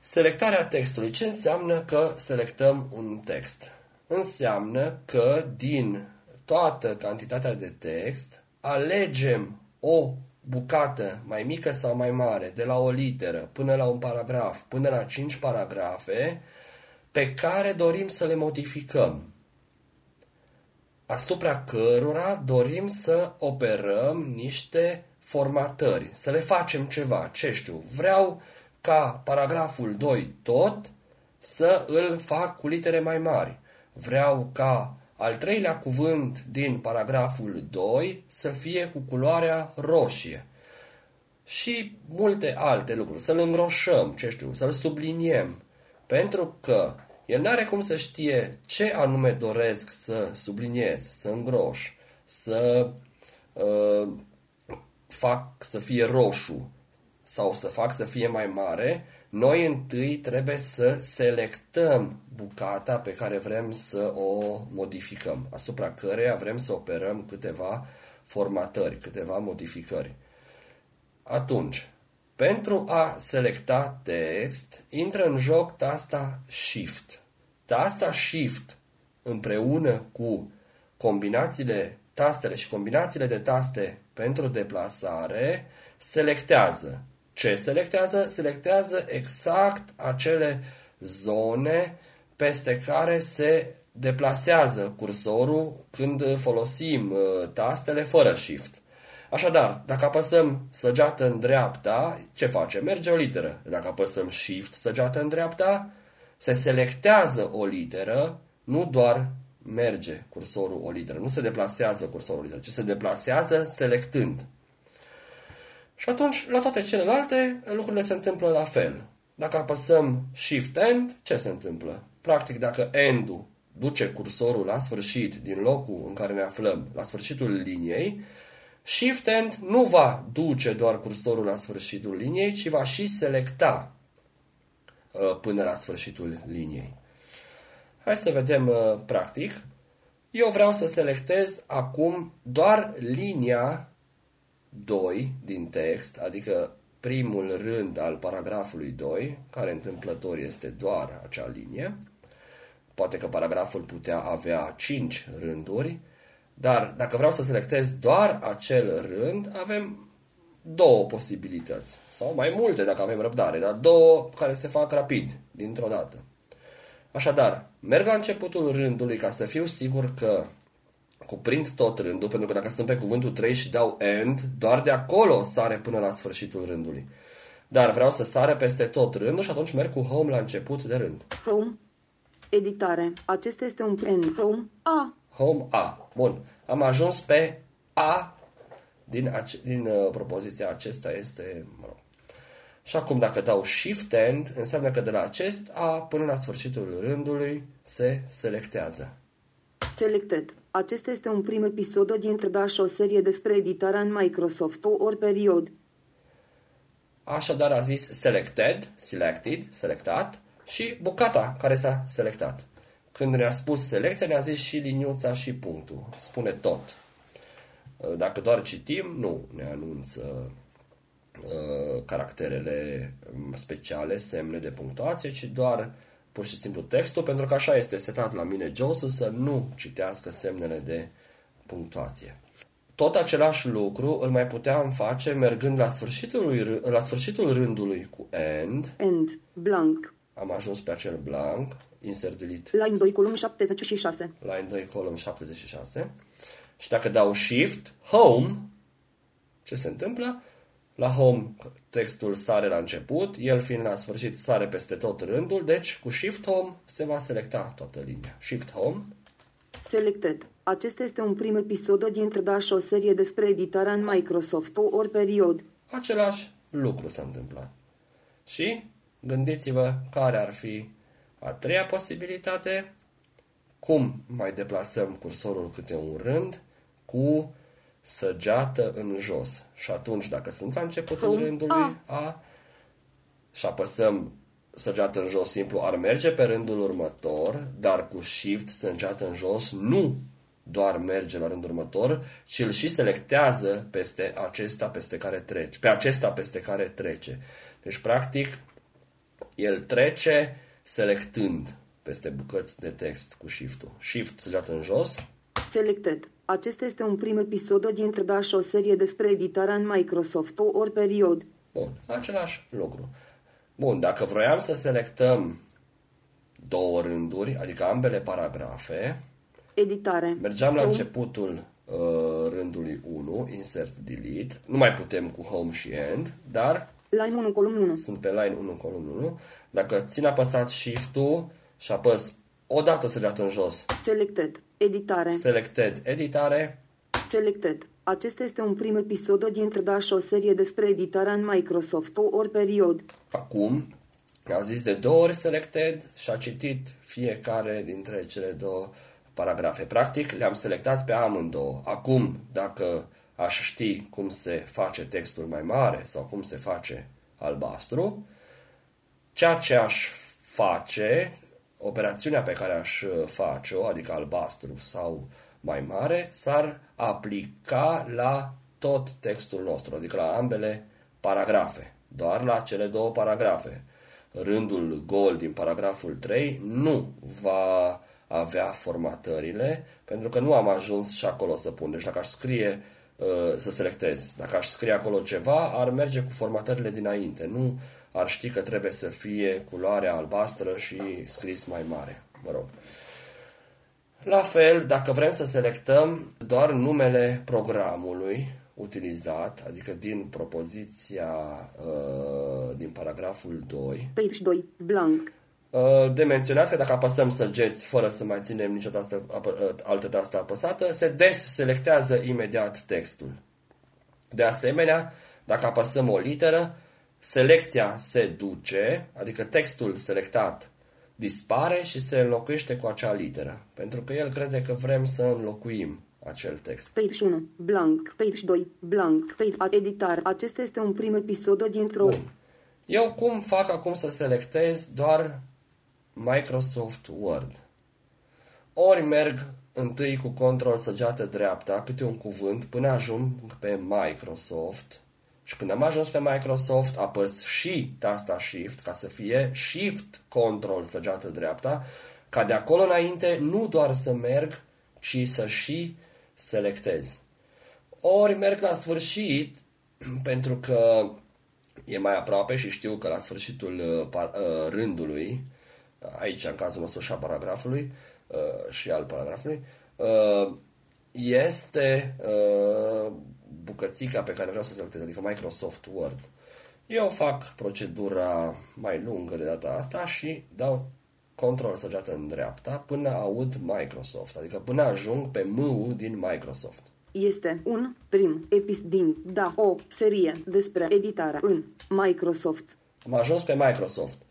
Selectarea textului. Ce înseamnă că selectăm un text? Înseamnă că din toată cantitatea de text alegem o bucată mai mică sau mai mare, de la o literă până la un paragraf, până la cinci paragrafe, pe care dorim să le modificăm, asupra cărora dorim să operăm niște formatări, să le facem ceva, ce știu, vreau ca paragraful 2 tot să îl fac cu litere mai mari. Vreau ca al treilea cuvânt din paragraful 2 să fie cu culoarea roșie. Și multe alte lucruri. Să-l îngroșăm, ce știu, să-l subliniem. Pentru că el nu are cum să știe ce anume doresc să subliniez, să îngroș, să uh, fac să fie roșu sau să fac să fie mai mare, noi întâi trebuie să selectăm bucata pe care vrem să o modificăm, asupra căreia vrem să operăm câteva formatări, câteva modificări. Atunci, pentru a selecta text, intră în joc tasta Shift. Tasta Shift împreună cu combinațiile tastele și combinațiile de taste pentru deplasare selectează. Ce selectează? Selectează exact acele zone peste care se deplasează cursorul când folosim uh, tastele fără shift. Așadar, dacă apăsăm săgeată în dreapta, ce face? Merge o literă. Dacă apăsăm shift săgeată în dreapta, se selectează o literă, nu doar merge cursorul o literă, nu se deplasează cursorul o literă, ci se deplasează selectând. Și atunci, la toate celelalte, lucrurile se întâmplă la fel. Dacă apăsăm Shift-End, ce se întâmplă? Practic, dacă End-ul duce cursorul la sfârșit din locul în care ne aflăm, la sfârșitul liniei, Shift-End nu va duce doar cursorul la sfârșitul liniei, ci va și selecta uh, până la sfârșitul liniei. Hai să vedem uh, practic. Eu vreau să selectez acum doar linia 2 din text, adică primul rând al paragrafului 2, care întâmplător este doar acea linie. Poate că paragraful putea avea 5 rânduri, dar dacă vreau să selectez doar acel rând, avem două posibilități, sau mai multe dacă avem răbdare, dar două care se fac rapid, dintr-o dată. Așadar, merg la începutul rândului ca să fiu sigur că cuprind tot rândul, pentru că dacă sunt pe cuvântul 3 și dau end, doar de acolo sare până la sfârșitul rândului. Dar vreau să sare peste tot rândul și atunci merg cu home la început de rând. Home. Editare. Acesta este un end. Home. A. Home A. Bun. Am ajuns pe A din, ace- din uh, propoziția acesta este... Mă rog. Și acum dacă dau Shift End, înseamnă că de la acest A până la sfârșitul rândului se selectează. Selected. Acesta este un prim episod dintre Dash o serie despre editarea în Microsoft ori period. Așadar a zis selected, selected, selectat și bucata care s-a selectat. Când ne-a spus selecția, ne-a zis și liniuța și punctul. Spune tot. Dacă doar citim, nu ne anunță uh, caracterele speciale, semne de punctuație, ci doar pur și simplu textul, pentru că așa este setat la mine JOS să nu citească semnele de punctuație. Tot același lucru îl mai puteam face mergând la sfârșitul, la sfârșitul rândului cu end. End. Blank. Am ajuns pe acel blank. Insert delete. Line 2, column 76. Line 2, column 76. Și dacă dau shift, home, ce se întâmplă? La home textul sare la început, el fiind la sfârșit sare peste tot rândul, deci cu shift home se va selecta toată linia. Shift home. Selected. Acesta este un prim episod dintre Dash o serie despre editarea în Microsoft ori period. Același lucru s-a întâmplat. Și gândiți-vă care ar fi a treia posibilitate, cum mai deplasăm cursorul câte un rând cu săgeată în jos. Și atunci, dacă sunt la începutul Home. rândului A și apăsăm săgeată în jos simplu, ar merge pe rândul următor, dar cu Shift săgeată în jos nu doar merge la rândul următor, ci îl și selectează peste acesta peste care trece, pe acesta peste care trece. Deci, practic, el trece selectând peste bucăți de text cu Shift-ul. Shift săgeată în jos, Selected. Acesta este un prim episod dintr daș o serie despre editarea în Microsoft ori period. Bun, același lucru. Bun, dacă vroiam să selectăm două rânduri, adică ambele paragrafe, Editare. mergeam la Home. începutul uh, rândului 1, insert delete, nu mai putem cu home și end, dar Line 1, column 1. sunt pe line 1, column 1. Dacă țin apăsat shift-ul și apăs o dată săgeat în jos, Selected. Editare. selected, editare, Selected. Acesta este un prim episod dintr daș o serie despre editarea în Microsoft ori period. Acum, a zis de două ori selected și a citit fiecare dintre cele două paragrafe. Practic, le-am selectat pe amândouă. Acum, dacă aș ști cum se face textul mai mare sau cum se face albastru, ceea ce aș face, operațiunea pe care aș uh, face-o, adică albastru sau mai mare, s-ar aplica la tot textul nostru, adică la ambele paragrafe, doar la cele două paragrafe. Rândul gol din paragraful 3 nu va avea formatările, pentru că nu am ajuns și acolo să pun. Deci dacă aș scrie uh, să selectez. Dacă aș scrie acolo ceva, ar merge cu formatările dinainte. Nu ar ști că trebuie să fie culoarea albastră și scris mai mare. Mă rog. La fel, dacă vrem să selectăm doar numele programului utilizat, adică din propoziția uh, din paragraful 2, Page 2. Blank. Uh, de menționat că dacă apăsăm săgeți fără să mai ținem nicio tastă, apă, uh, altă tastă apăsată, se deselectează imediat textul. De asemenea, dacă apăsăm o literă, selecția se duce, adică textul selectat dispare și se înlocuiește cu acea literă, pentru că el crede că vrem să înlocuim acel text. Page 1. Blank. Page 2. Blank. Page Editare. Acesta este un prim episod dintr-o... Bun. Eu cum fac acum să selectez doar Microsoft Word? Ori merg întâi cu control săgeată dreapta, câte un cuvânt, până ajung pe Microsoft. Și când am ajuns pe Microsoft, apăs și tasta Shift, ca să fie Shift Control săgeată dreapta, ca de acolo înainte nu doar să merg, ci să și selectez. Ori merg la sfârșit, pentru că e mai aproape și știu că la sfârșitul uh, par, uh, rândului, aici în cazul nostru și a paragrafului uh, și al paragrafului, uh, este uh, bucățica pe care vreau să selectez, adică Microsoft Word. Eu fac procedura mai lungă de data asta și dau control săgeată în dreapta până aud Microsoft, adică până ajung pe M din Microsoft. Este un prim episod din da o serie despre editarea în Microsoft. Am ajuns pe Microsoft.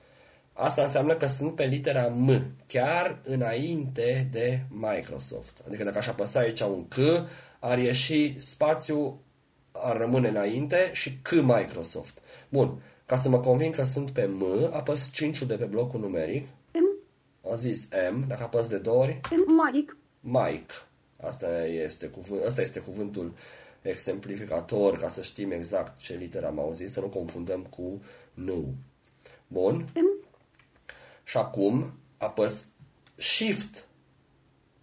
Asta înseamnă că sunt pe litera M, chiar înainte de Microsoft. Adică dacă aș apăsa aici un C, ar ieși spațiu, ar rămâne înainte și C Microsoft. Bun, ca să mă convin că sunt pe M, apăs 5 de pe blocul numeric, M. a zis M, dacă apăs de două ori, M. Mike. Mike. Asta este, cuvânt, asta este cuvântul exemplificator ca să știm exact ce literă am auzit, să nu confundăm cu nu. Bun. M. Și acum apăs Shift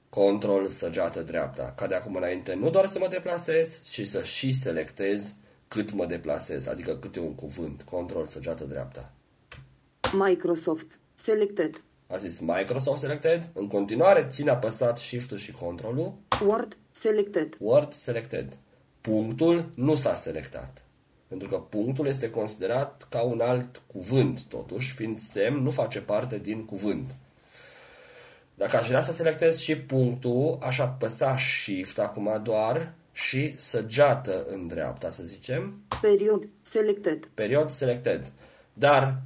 Control săgeată dreapta. Ca de acum înainte nu doar să mă deplasez, ci să și selectez cât mă deplasez, adică câte un cuvânt. Control săgeată dreapta. Microsoft. Selected. A zis Microsoft Selected. În continuare țin apăsat Shift-ul și Control-ul. Word. Selected. Word Selected. Punctul nu s-a selectat. Pentru că punctul este considerat ca un alt cuvânt, totuși, fiind semn, nu face parte din cuvânt. Dacă aș vrea să selectez și punctul, aș apăsa Shift acum doar și săgeată în dreapta, să zicem, Period. Selected. period selected. Dar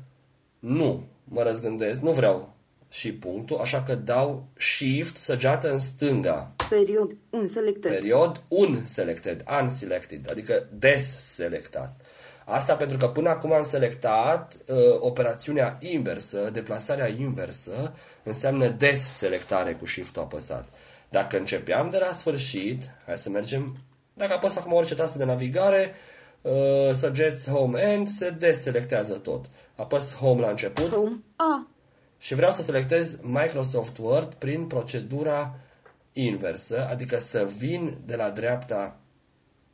nu mă răzgândesc, nu vreau și punctul, așa că dau Shift săgeată în stânga. Period. Un selected. Period un selected, unselected, adică deselectat. Asta pentru că până acum am selectat uh, operațiunea inversă, deplasarea inversă, înseamnă deselectare cu shift apăsat. Dacă începeam de la sfârșit, hai să mergem, dacă apăs acum orice tastă de navigare, uh, săgeți home end, se deselectează tot. Apăs home la început, Home. A. și vreau să selectez Microsoft Word prin procedura inversă, adică să vin de la dreapta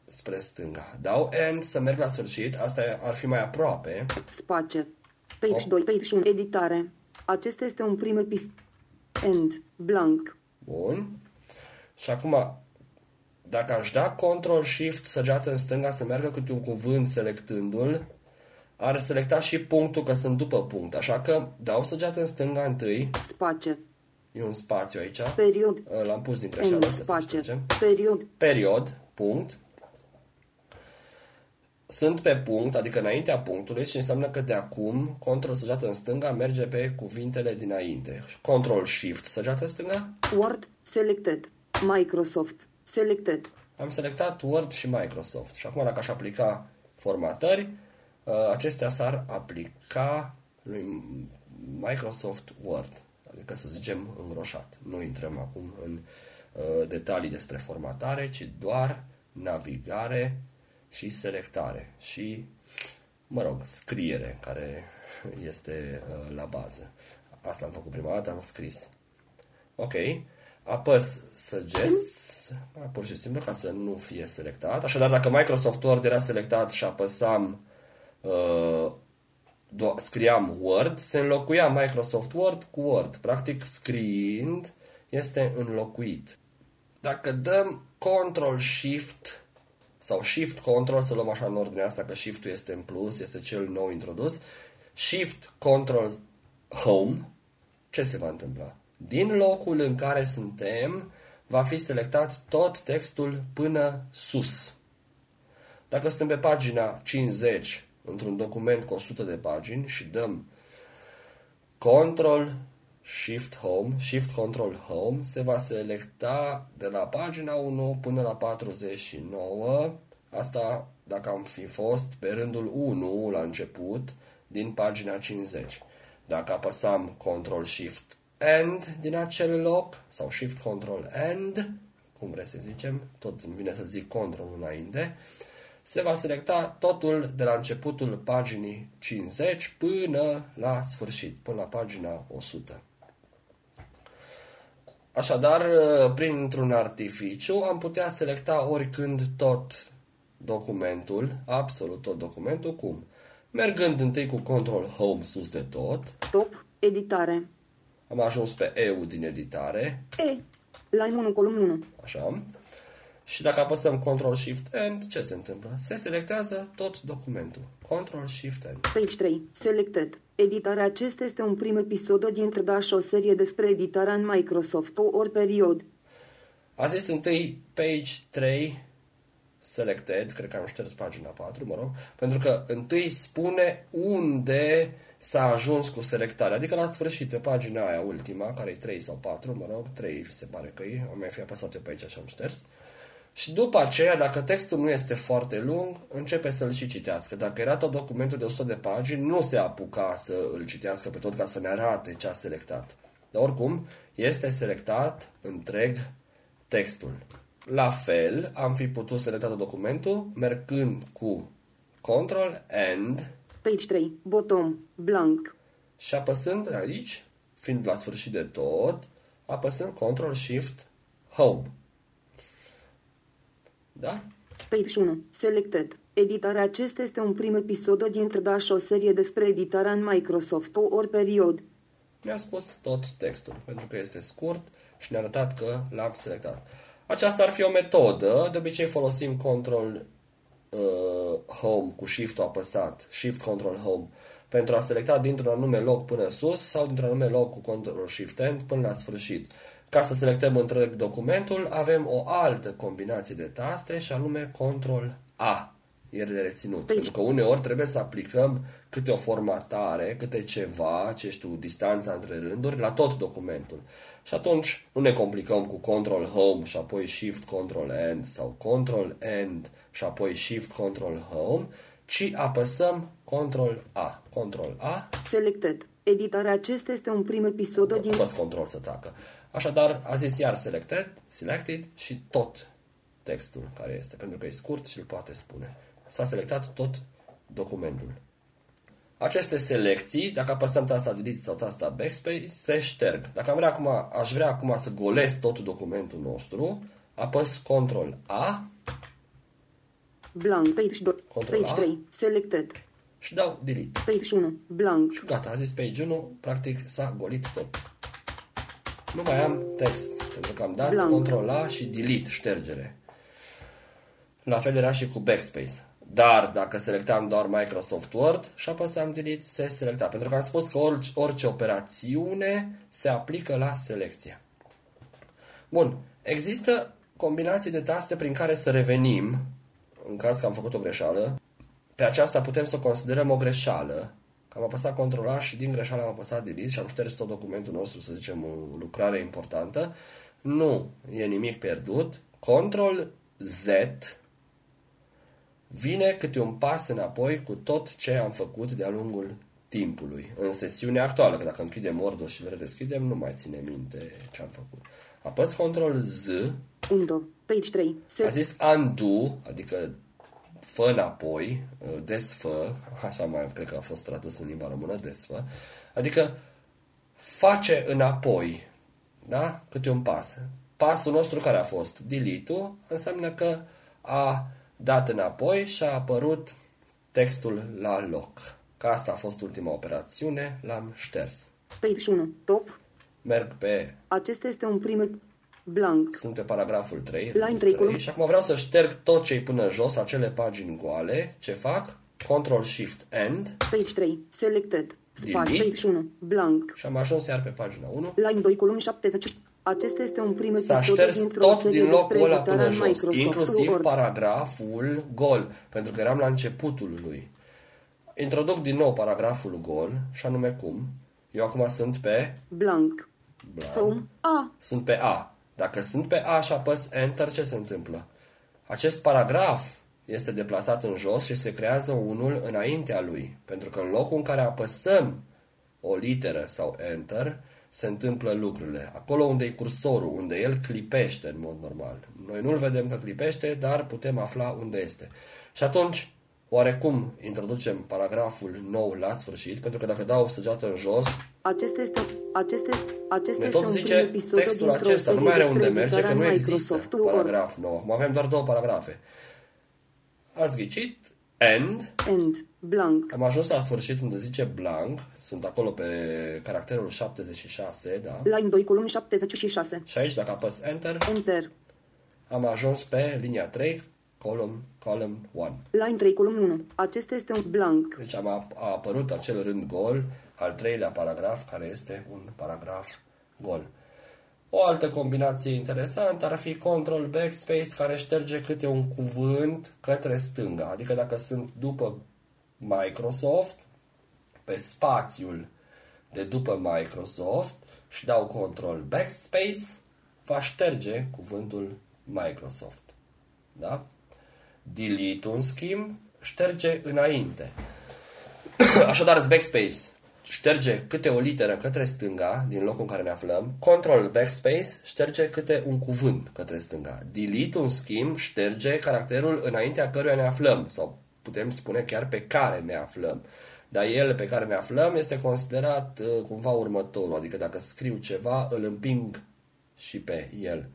spre stânga. Dau End să merg la sfârșit, asta ar fi mai aproape. Space. Page Oh. 2, page 1, editare. Acesta este un prim episod. End. Blank. Bun. Și acum, dacă aș da Control Shift săgeată în stânga să meargă câte un cuvânt selectându-l, ar selecta și punctul, că sunt după punct. Așa că dau săgeată în stânga întâi, Space. e un spațiu aici, Period. l-am pus din greșeală, End. să Space. ștergem. Period. Period, punct. Sunt pe punct, adică înaintea punctului și înseamnă că de acum Control săgeată în stânga merge pe cuvintele dinainte. Control Shift săgeată în stânga, Word. Selected. Microsoft. Selected. Am selectat Word și Microsoft. Și acum dacă aș aplica formatări, uh, acestea s-ar aplica lui Microsoft Word. Adică să zicem îngroșat. Nu intrăm acum în uh, detalii despre formatare, ci doar navigare și selectare. Și, mă rog, scriere, care este uh, la bază. Asta am făcut prima dată, am scris. Ok. Apăs suggest, pur și simplu ca să nu fie selectat. Așadar, dacă Microsoft Word era selectat și apăsam, uh, do- scriam Word, se înlocuia Microsoft Word cu Word. Practic, scriind este înlocuit. Dacă dăm Control Shift sau Shift Control, să luăm așa în ordinea asta, că Shift-ul este în plus, este cel nou introdus, Shift Control Home, ce se va întâmpla? Din locul în care suntem, va fi selectat tot textul până sus. Dacă suntem pe pagina 50 într-un document cu 100 de pagini și dăm Control Shift Home, Shift Control Home, se va selecta de la pagina 1 până la 49. Asta dacă am fi fost pe rândul 1 la început din pagina 50. Dacă apăsam Control Shift End din acel loc sau Shift Control End, cum vreți să zicem, tot îmi vine să zic Control înainte, se va selecta totul de la începutul paginii 50 până la sfârșit, până la pagina 100. Așadar, printr-un artificiu, am putea selecta oricând tot documentul, absolut tot documentul, cum? Mergând întâi cu Control Home sus de tot, Top. Editare. am ajuns pe EU din editare, E. Line 1, column 1. așa, și dacă apăsăm Control Shift End, ce se întâmplă? Se selectează tot documentul. Control Shift End. Page 3. Selected. Editarea acesta este un prim episod dintr Dash o serie despre editarea în Microsoft ori period. A zis întâi page 3 selected, cred că am șters pagina 4, mă rog, pentru că întâi spune unde s-a ajuns cu selectarea, adică la sfârșit, pe pagina aia ultima, care e 3 sau 4, mă rog, 3 se pare că e, o mai fi apăsat eu pe aici și am șters. Și după aceea, dacă textul nu este foarte lung, începe să-l și citească. Dacă era tot documentul de 100 de pagini, nu se apuca să îl citească pe tot ca să ne arate ce a selectat. Dar oricum, este selectat întreg textul. La fel, am fi putut selecta tot documentul mergând cu Control End Page 3. Bottom. Blank. și apăsând aici, fiind la sfârșit de tot, apăsând Control Shift Home. Da? Page 1. Selected. Editarea acesta este un prim episod dintr Dash o serie despre editarea în Microsoft ori period. Mi-a spus tot textul, pentru că este scurt și ne-a arătat că l-am selectat. Aceasta ar fi o metodă, de obicei folosim Control uh, Home cu Shift-ul apăsat, Shift Control Home, pentru a selecta dintr-un anume loc până sus sau dintr-un anume loc cu Control Shift End până la sfârșit. Ca să selectăm întreg documentul, avem o altă combinație de taste și anume Control A. E de reținut. Pentru că uneori trebuie să aplicăm câte o formatare, câte ceva, ce știu, distanța între rânduri, la tot documentul. Și atunci nu ne complicăm cu Control Home și apoi Shift Control End sau Control End și apoi Shift Control Home, ci apăsăm Control A. Control A Selected. Editarea acesta este un prim episod din... apăs control să tacă. Așadar, a zis iar selected, selected și tot textul care este, pentru că e scurt și îl poate spune. S-a selectat tot documentul. aceste selecții, dacă apăsăm tasta Delete sau tasta Backspace, se șterg. Dacă am vrea acum, aș vrea acum să golesc tot documentul nostru, apăs Ctrl A Blank. Page 2. Control Page A. 3. Selected. și dau Delete. Page 1. Blank. Și gata, a zis page 1, practic s-a golit tot. Nu mai am text, pentru că am dat Blank. Ctrl A și Delete, ștergere. La fel era și cu Backspace. Dar dacă selectam doar Microsoft Word și apăsam Delete, se selecta. Pentru că am spus că orice, orice operațiune se aplică la selecție. Bun. Există combinații de taste prin care să revenim, în caz că am făcut o greșeală. Pe aceasta putem să o considerăm o greșeală. Că am apăsat Ctrl A și din greșeală am apăsat Delete și am șters tot documentul nostru, să zicem, o lucrare importantă. Nu e nimic pierdut. Ctrl Z vine câte un pas înapoi cu tot ce am făcut de-a lungul timpului. În sesiunea actuală, că dacă închidem Word și le redeschidem, nu mai ține minte ce am făcut. Apăs Ctrl Z, Undo. Page 3. a Se- zis undo, adică fă înapoi, desfă, așa mai cred că a fost tradus în limba română, desfă, adică face înapoi, da? Câte un pas. Pasul nostru care a fost delete înseamnă că a dat înapoi și a apărut textul la loc. Că asta a fost ultima operațiune, l-am șters. Page 1. Top. Merg pe Acesta este un prim... Blank. Sunt pe paragraful 3, Line rândul 3, 3 column- și acum vreau să șterg tot ce-i până jos, acele pagini goale. Ce fac? Ctrl Shift End Page 3. Selected. Spart. Delete. Page 1. Blank. și am ajuns iar pe pagina 1. Line 2, column 70. Acesta este un prim S-a episod șters dintr-o tot serie din locul despre ăla editarea până în jos, Microsoft inclusiv Word. paragraful gol, pentru că eram la începutul lui. Introduc din nou paragraful gol, și anume cum? Eu acum sunt pe Blank. blank. Home. A. sunt pe A. Dacă sunt pe A și apăs Enter, ce se întâmplă? Acest paragraf este deplasat în jos și se creează unul înaintea lui. Pentru că în locul în care apăsăm o literă sau Enter, se întâmplă lucrurile. Acolo unde e cursorul, unde el clipește în mod normal. Noi nu-l vedem că clipește, dar putem afla unde este. Și atunci, oarecum introducem paragraful nou la sfârșit, pentru că dacă dau săgeată în jos, Acesta este, acesta, acesta ne este tot un zice prim episod textul dintr-o acesta, nu serie mai are unde despre merge, că editarea nu în există Microsoft Word. paragraf nou. Acum avem doar două paragrafe. Ați ghicit, end, End. Blank. am ajuns la sfârșit unde zice blank, sunt acolo pe caracterul 76, da? Line 2, column 76. Și aici, dacă apăs enter, Enter. am ajuns pe linia 3, column, column 1. Line 3, column 1. Acesta este un blank. Deci am, a apărut acel rând gol, al treilea paragraf, care este un paragraf gol. O altă combinație interesantă ar fi Control Backspace, care șterge câte un cuvânt către stânga. Adică dacă sunt după Microsoft, pe spațiul de după Microsoft și dau Control Backspace, va șterge cuvântul Microsoft. Da? Delete, în schimb, șterge înainte. Așadar, backspace șterge câte o literă către stânga din locul în care ne aflăm. Control backspace șterge câte un cuvânt către stânga. Delete, în schimb, șterge caracterul înaintea căruia ne aflăm sau putem spune chiar pe care ne aflăm. Dar el pe care ne aflăm este considerat uh, cumva următorul, adică dacă scriu ceva, îl împing și pe el.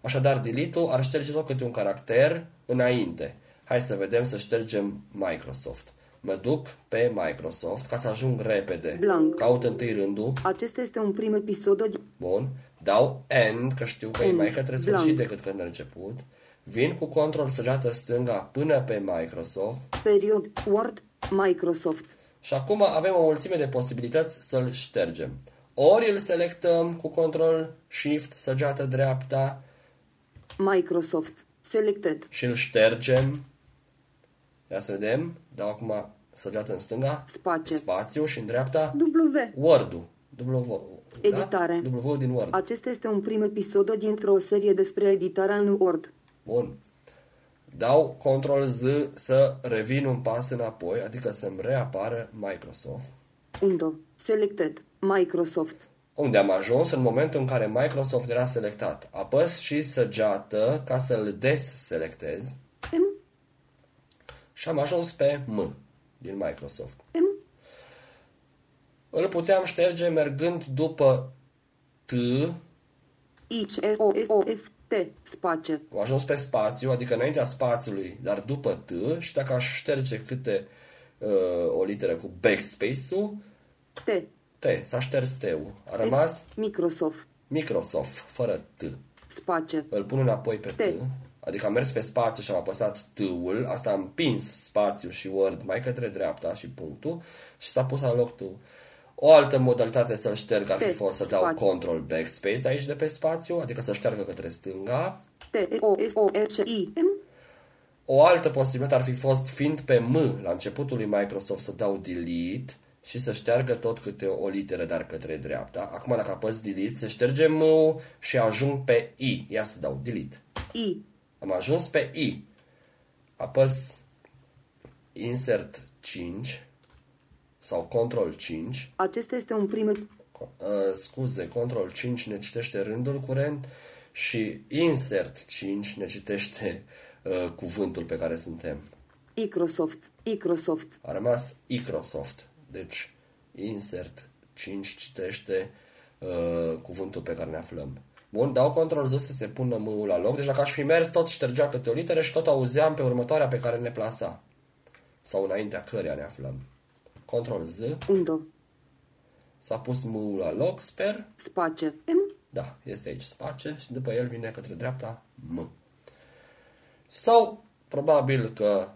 Așadar, delete-ul ar șterge tot câte un caracter înainte. Hai să vedem să ștergem Microsoft. Mă duc pe Microsoft ca să ajung repede. Blank. Caut întâi rândul. Acesta este un prim episod din... Bun. Dau end, că știu că e End. mai către sfârșit Blank. decât când a început. Vin cu control săgeată stânga până pe Microsoft. Period. Word. Microsoft. Și acum avem o mulțime de posibilități să-l ștergem. Ori îl selectăm cu control shift săgeată dreapta Microsoft. Selected. și îl ștergem. Ia să vedem. Dau acum săgeată în stânga. Spațiu. Spațiu și în dreapta W. Word-ul. W, Editare. Da? W din Word. Acesta este un prim episod dintr-o serie despre editarea în Word. Bun. Dau Ctrl Z să revin un pas înapoi, adică să-mi reapară Microsoft. Undo. Selected. Microsoft. Unde am ajuns în momentul în care Microsoft era selectat. Apăs și săgeată ca să-l des-selectez M. și am ajuns pe M din Microsoft. M. îl puteam șterge mergând după T, I, C, E, O, S, O, F, T, space. am ajuns pe spațiu, adică înaintea spațiului, dar după T și dacă aș șterge câte uh, o literă cu backspace-ul, T, T, s-a șters T-ul. A rămas Microsoft, Microsoft, fără T. space. Îl pun înapoi pe T, T. adică am mers pe spațiu și am apăsat T-ul, asta am împins spațiu și Word mai către dreapta și punctul și s-a pus la loc T-ul. O altă modalitate să-l șterg ar fi T, fost să dau spațiu. Control Backspace aici de pe spațiu, adică să șteargă către stânga. T, E, O, S, O, R, C, I, M, O altă posibilitate ar fi fost, fiind pe M la începutul lui Microsoft, să dau Delete și să șteargă tot câte o literă, dar către dreapta. Acum, dacă apăs Delete, se șterge m și ajung pe I. Ia să dau Delete. I, Am ajuns pe I. Apăs Insert 5 sau Control 5. acesta este un prim Co- uh, scuze, Control 5 ne citește rândul curent și Insert 5 ne citește uh, cuvântul pe care suntem. Microsoft, Microsoft, A rămas Microsoft. Deci Insert 5 citește uh, cuvântul pe care ne aflăm. Bun, dau control Z să se pună m la loc. Deci dacă aș fi mers, tot ștergea câte o literă și tot auzeam pe următoarea pe care ne plasa. Sau înaintea căreia ne aflăm. Control Z. Undo, S-a pus m la loc, sper. space, M, Da, este aici space și după el vine către dreapta M. Sau, probabil că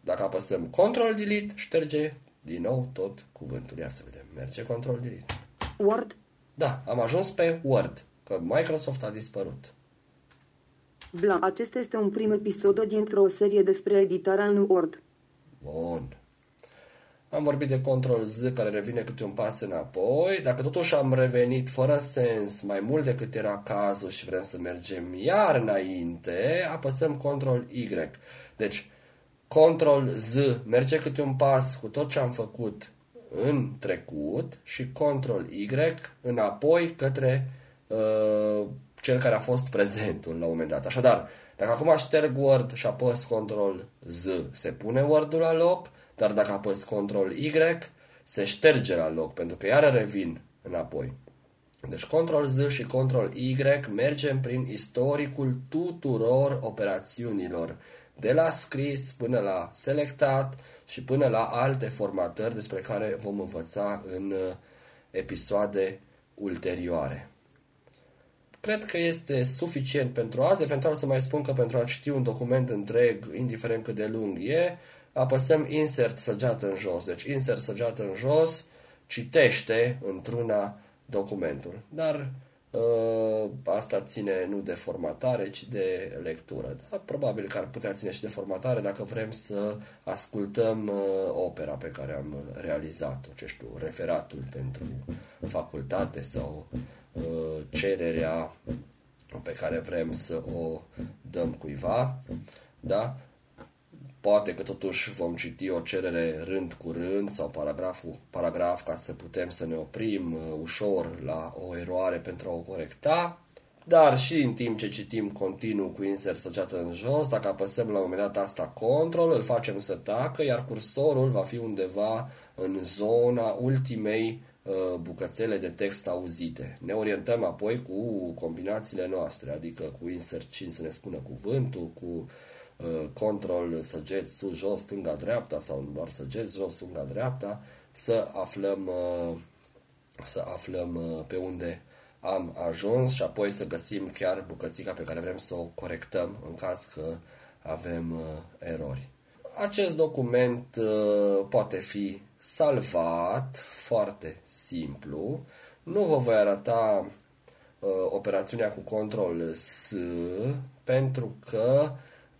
dacă apăsăm Control Delete, șterge din nou tot cuvântul. Ia să vedem. Merge Control Delete. Word, Da, am ajuns pe Word, că Microsoft a dispărut. blank. Acesta este un prim episod dintr-o serie despre editarea în Word. Bun. Am vorbit de Control Z care revine câte un pas înapoi. Dacă totuși am revenit fără sens mai mult decât era cazul și vrem să mergem iar înainte, apăsăm Control Y. Deci, Control Z merge câte un pas cu tot ce am făcut în trecut și Control Y înapoi către uh, cel care a fost prezentul la un moment dat. Așadar, dacă acum șterg Word și apăs Control Z, se pune Word-ul la loc, dar dacă apăs Control Y, se șterge la loc, pentru că iară revin înapoi. Deci Control Z și Control Y mergem prin istoricul tuturor operațiunilor, de la scris până la selectat și până la alte formatări despre care vom învăța în uh, episoade ulterioare. Cred că este suficient pentru azi. Eventual să mai spun că pentru a citi un document întreg, indiferent cât de lung e, apăsăm insert săgeată în jos. Deci insert săgeată în jos citește într-una documentul. Dar uh, asta ține nu de formatare, ci de lectură. Da, probabil că ar putea ține și de formatare dacă vrem să ascultăm uh, opera pe care am realizat-o, ce știu, referatul pentru facultate sau uh, cererea pe care vrem să o dăm cuiva. Da? Poate că totuși vom citi o cerere rând cu rând sau paragraf cu paragraf ca să putem să ne oprim uh, ușor la o eroare pentru a o corecta. Dar și în timp ce citim continuu cu insert săgeată în jos, dacă apăsăm la un moment dat asta control, îl facem să tacă, iar cursorul va fi undeva în zona ultimei uh, bucățele de text auzite. Ne orientăm apoi cu combinațiile noastre, adică cu insert 5 să ne spună cuvântul, cu uh, control săgeți sus, jos, stânga, dreapta sau doar săgeți jos, stânga, dreapta, să aflăm, uh, să aflăm uh, pe unde am ajuns și apoi să găsim chiar bucățica pe care vrem să o corectăm în caz că avem uh, erori. Acest document uh, poate fi salvat foarte simplu. Nu vă voi arăta uh, operațiunea cu control S pentru că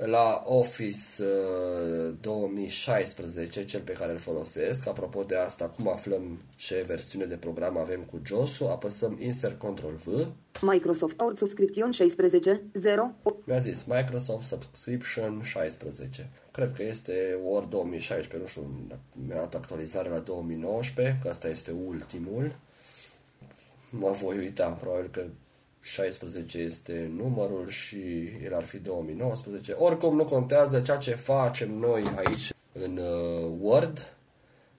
la Office uh, 2016, cel pe care îl folosesc, apropo de asta, cum aflăm ce versiune de program avem cu JOS-ul, apăsăm Insert Control V, Microsoft Word Subscription 16, 0, mi-a zis Microsoft Subscription 16. Cred că este Word 2016, nu știu, mi-a dat actualizare la 2019, că asta este ultimul. Mă voi uita, probabil că 16 este numărul și el ar fi 2019. Oricum nu contează ceea ce facem noi aici în uh, Word.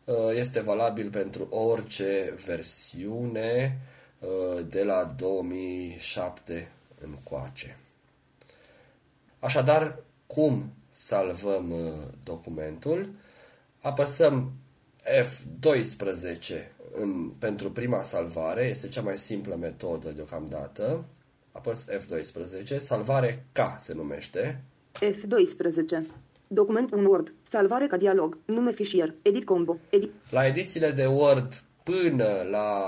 Uh, Este valabil pentru orice versiune uh, de la 2007 încoace. Așadar, cum salvăm uh, documentul? Apăsăm F12 în, pentru prima salvare, este cea mai simplă metodă deocamdată. Apăs F12, salvare K se numește. F12. Document în Word. Salvare ca dialog. Nume fișier. Edit combo. Edit. La edițiile de Word până la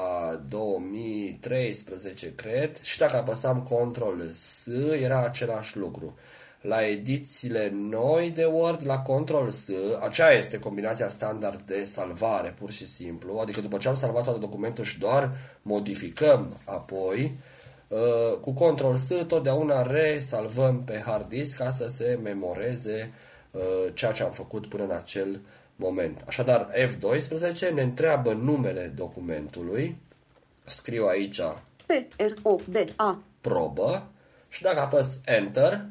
2013, cred, și dacă apăsam Ctrl S, era același lucru. La edițiile noi de Word, la Ctrl S, aceea este combinația standard de salvare, pur și simplu. Adică după ce am salvat toate documentul și doar modificăm apoi, uh, cu Ctrl S totdeauna resalvăm pe hard disk ca să se memoreze uh, ceea ce am făcut până în acel moment. Așadar, F12 ne întreabă numele documentului, scriu aici P. R. O. B. A. probă și dacă apăs Enter,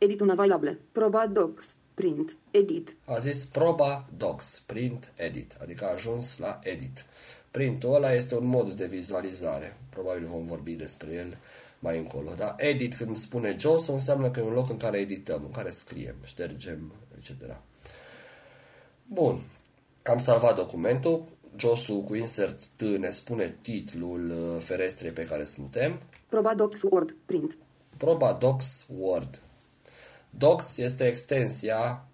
Edit unavailable. Proba docs. Print. Edit. a zis proba docs, print, edit, adică a ajuns la edit. Printul ăla este un mod de vizualizare, probabil vom vorbi despre el mai încolo. Da? Edit, când spune jos, înseamnă că e un loc în care edităm, în care scriem, ștergem, etc. Bun, am salvat documentul, josul cu insert T ne spune titlul uh, ferestrei pe care suntem, Proba docs Word. Print. Proba Docs Word. Docs este extensia,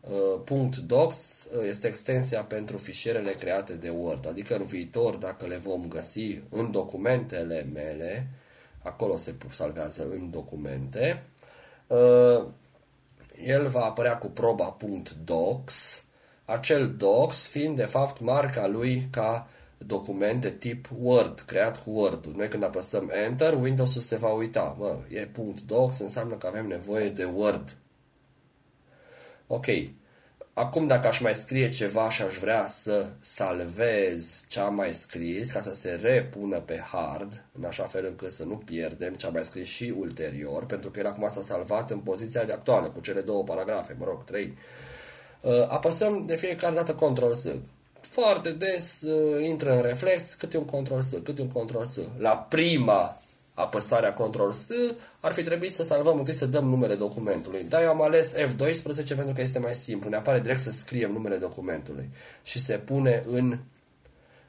uh, .docs uh, este extensia pentru fișierele create de Word, adică în viitor, dacă le vom găsi în documentele mele, acolo se salvează în documente, uh, el va apărea cu proba.docs, acel docs fiind de fapt marca lui ca document de tip Word, creat cu Word. Noi când apăsăm Enter, Windows-ul se va uita. Mă, e .docs, înseamnă că avem nevoie de Word. Ok. Acum dacă aș mai scrie ceva și aș vrea să salvez ce am mai scris ca să se repună pe hard, în așa fel încât să nu pierdem ce am mai scris și ulterior, pentru că el acum s-a salvat în poziția de actuală, cu cele două paragrafe, mă rog, trei. Uh, Apăsăm de fiecare dată Ctrl S. Foarte des uh, intră în reflex câte un Ctrl S, câte un Ctrl S. La prima apăsarea Ctrl S ar fi trebuit să salvăm întâi să dăm numele documentului. Dar eu am ales F12 pentru că este mai simplu. Ne apare direct să scriem numele documentului și se pune în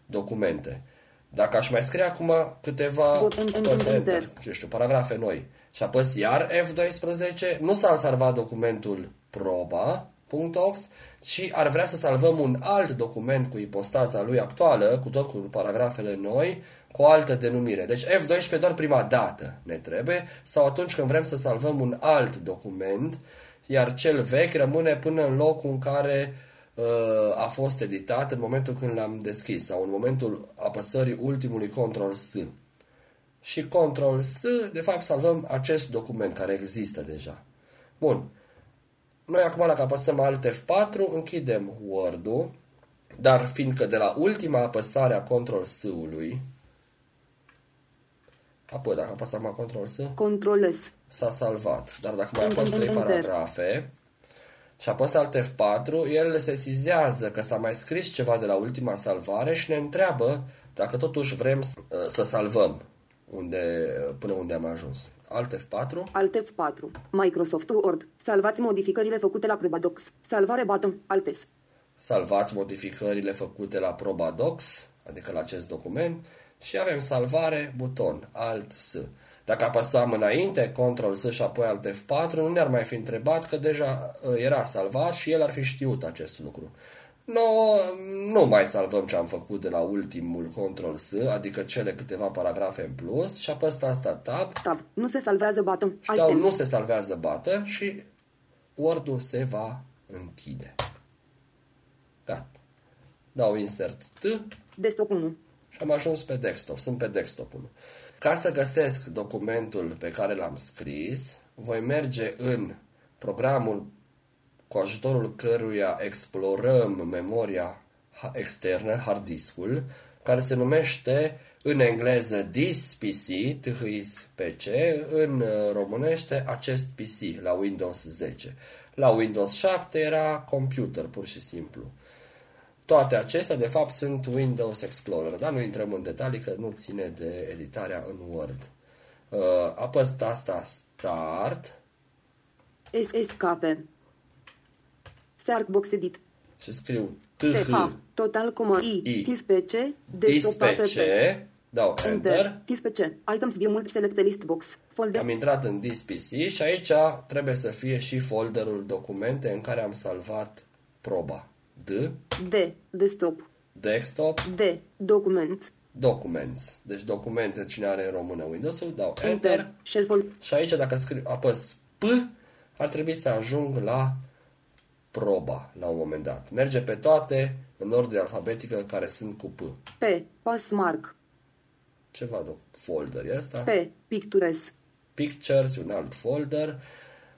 documente. Dacă aș mai scrie acum câteva Vot în- în- apăs în- Enter, enter. ce știu, paragrafe noi și apăs iar F12, nu s-a salvat documentul proba.ox, ci ar vrea să salvăm un alt document cu ipostaza lui actuală, cu tot cu paragrafele noi, cu o altă denumire. Deci F12 doar prima dată ne trebuie, sau atunci când vrem să salvăm un alt document, iar cel vechi rămâne până în locul în care uh, a fost editat în momentul când l-am deschis sau în momentul apăsării ultimului Ctrl S. Și Ctrl S, de fapt, salvăm acest document care există deja. Bun. Noi acum, dacă apăsăm Alt F4, închidem Word-ul, dar fiindcă de la ultima apăsare a Ctrl S-ului, apoi dacă apăsăm la Ctrl S, Control S. s-a salvat. Dar dacă mai Enter, apăs 3 enter. paragrafe și apăs Alt F4, el se sizează că s-a mai scris ceva de la ultima salvare și ne întreabă dacă totuși vrem să, să salvăm unde, până unde am ajuns. Alt F4, Alt F4. Microsoft Word. Salvați modificările făcute la Proba docs. Salvare button. Alt S. salvați modificările făcute la proba docs, adică la acest document, și avem salvare, buton, Alt S. Dacă apăsam înainte, Ctrl S și apoi Alt F4, nu ne-ar mai fi întrebat că deja uh, era salvat și el ar fi știut acest lucru. No, nu mai salvăm ce am făcut de la ultimul Ctrl S, adică cele câteva paragrafe în plus, și apăs asta Tab Tab. Nu se salvează button. și Alt dau N. nu se salvează button și Word-ul se va închide. Gata. Dau insert T Desktop 1. și am ajuns pe desktop. Sunt pe desktop 1. Ca să găsesc documentul pe care l-am scris, voi merge în programul cu ajutorul căruia explorăm memoria ha- externă, hard disk-ul, care se numește în engleză this PC, THIS PC, în uh, românește acest PC la Windows 10. La Windows 7 era computer, pur și simplu. Toate acestea, de fapt, sunt Windows Explorer, dar nu intrăm în detalii că nu ține de editarea în Word. Uh, apăs tasta Start SSKP. Starkbox Edit. și scriu TH. TH Total, coma, I. I. TISPC. Desktop app. DispC, dau Enter, Enter. TISPC. Items view mult select list box. Folder. am intrat în DiskPC și aici trebuie să fie și folderul documente în care am salvat proba. D, D. Desktop. Desktop, D. Documents. Documents. Deci documente, cine are în română Windows-ul, dau Enter. Enter. Shell folder. Și aici dacă scriu, apăs P, ar trebui să ajung la proba la un moment dat. Merge pe toate în ordine alfabetică care sunt cu P. P. Passmark. Ce văd folder e ăsta? P. Pictures. Pictures, un alt folder.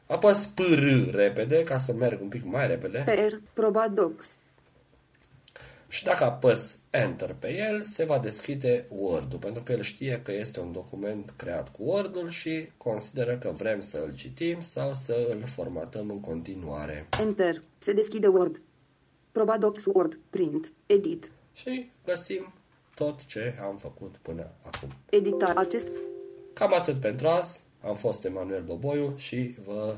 Apăs PR repede ca să merg un pic mai repede. PR. Proba Docs. Și dacă apăs Enter pe el, se va deschide Word-ul, pentru că el știe că este un document creat cu Word-ul și consideră că vrem să îl citim sau să îl formatăm în continuare. Enter. Se deschide Word. Proba Docs Word. Print. Edit. Și găsim tot ce am făcut până acum. Editar. Acest. Cam atât pentru azi. Am fost Emanuel Boboiu și vă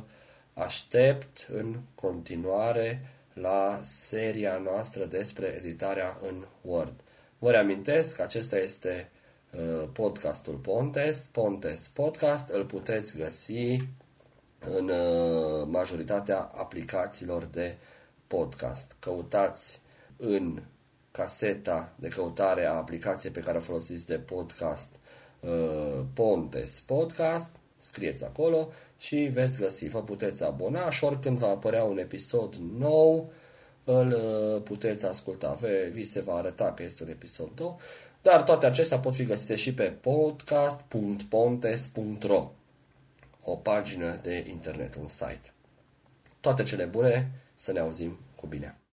aștept în continuare la seria noastră despre editarea în Word. Vă reamintesc că acesta este uh, podcastul Pontes, Pontes Podcast. Îl puteți găsi în uh, majoritatea aplicațiilor de podcast. Căutați în caseta de căutare a aplicației pe care o folosiți de podcast uh, Pontes Podcast, scrieți acolo și veți găsi. Vă puteți abona și oricând va apărea un episod nou, îl uh, puteți asculta. Ve- Vi se va arăta că este un episod nou, dar toate acestea pot fi găsite și pe podcast.pontes.ro o pagină de internet, un site. Toate cele bune, să ne auzim cu bine!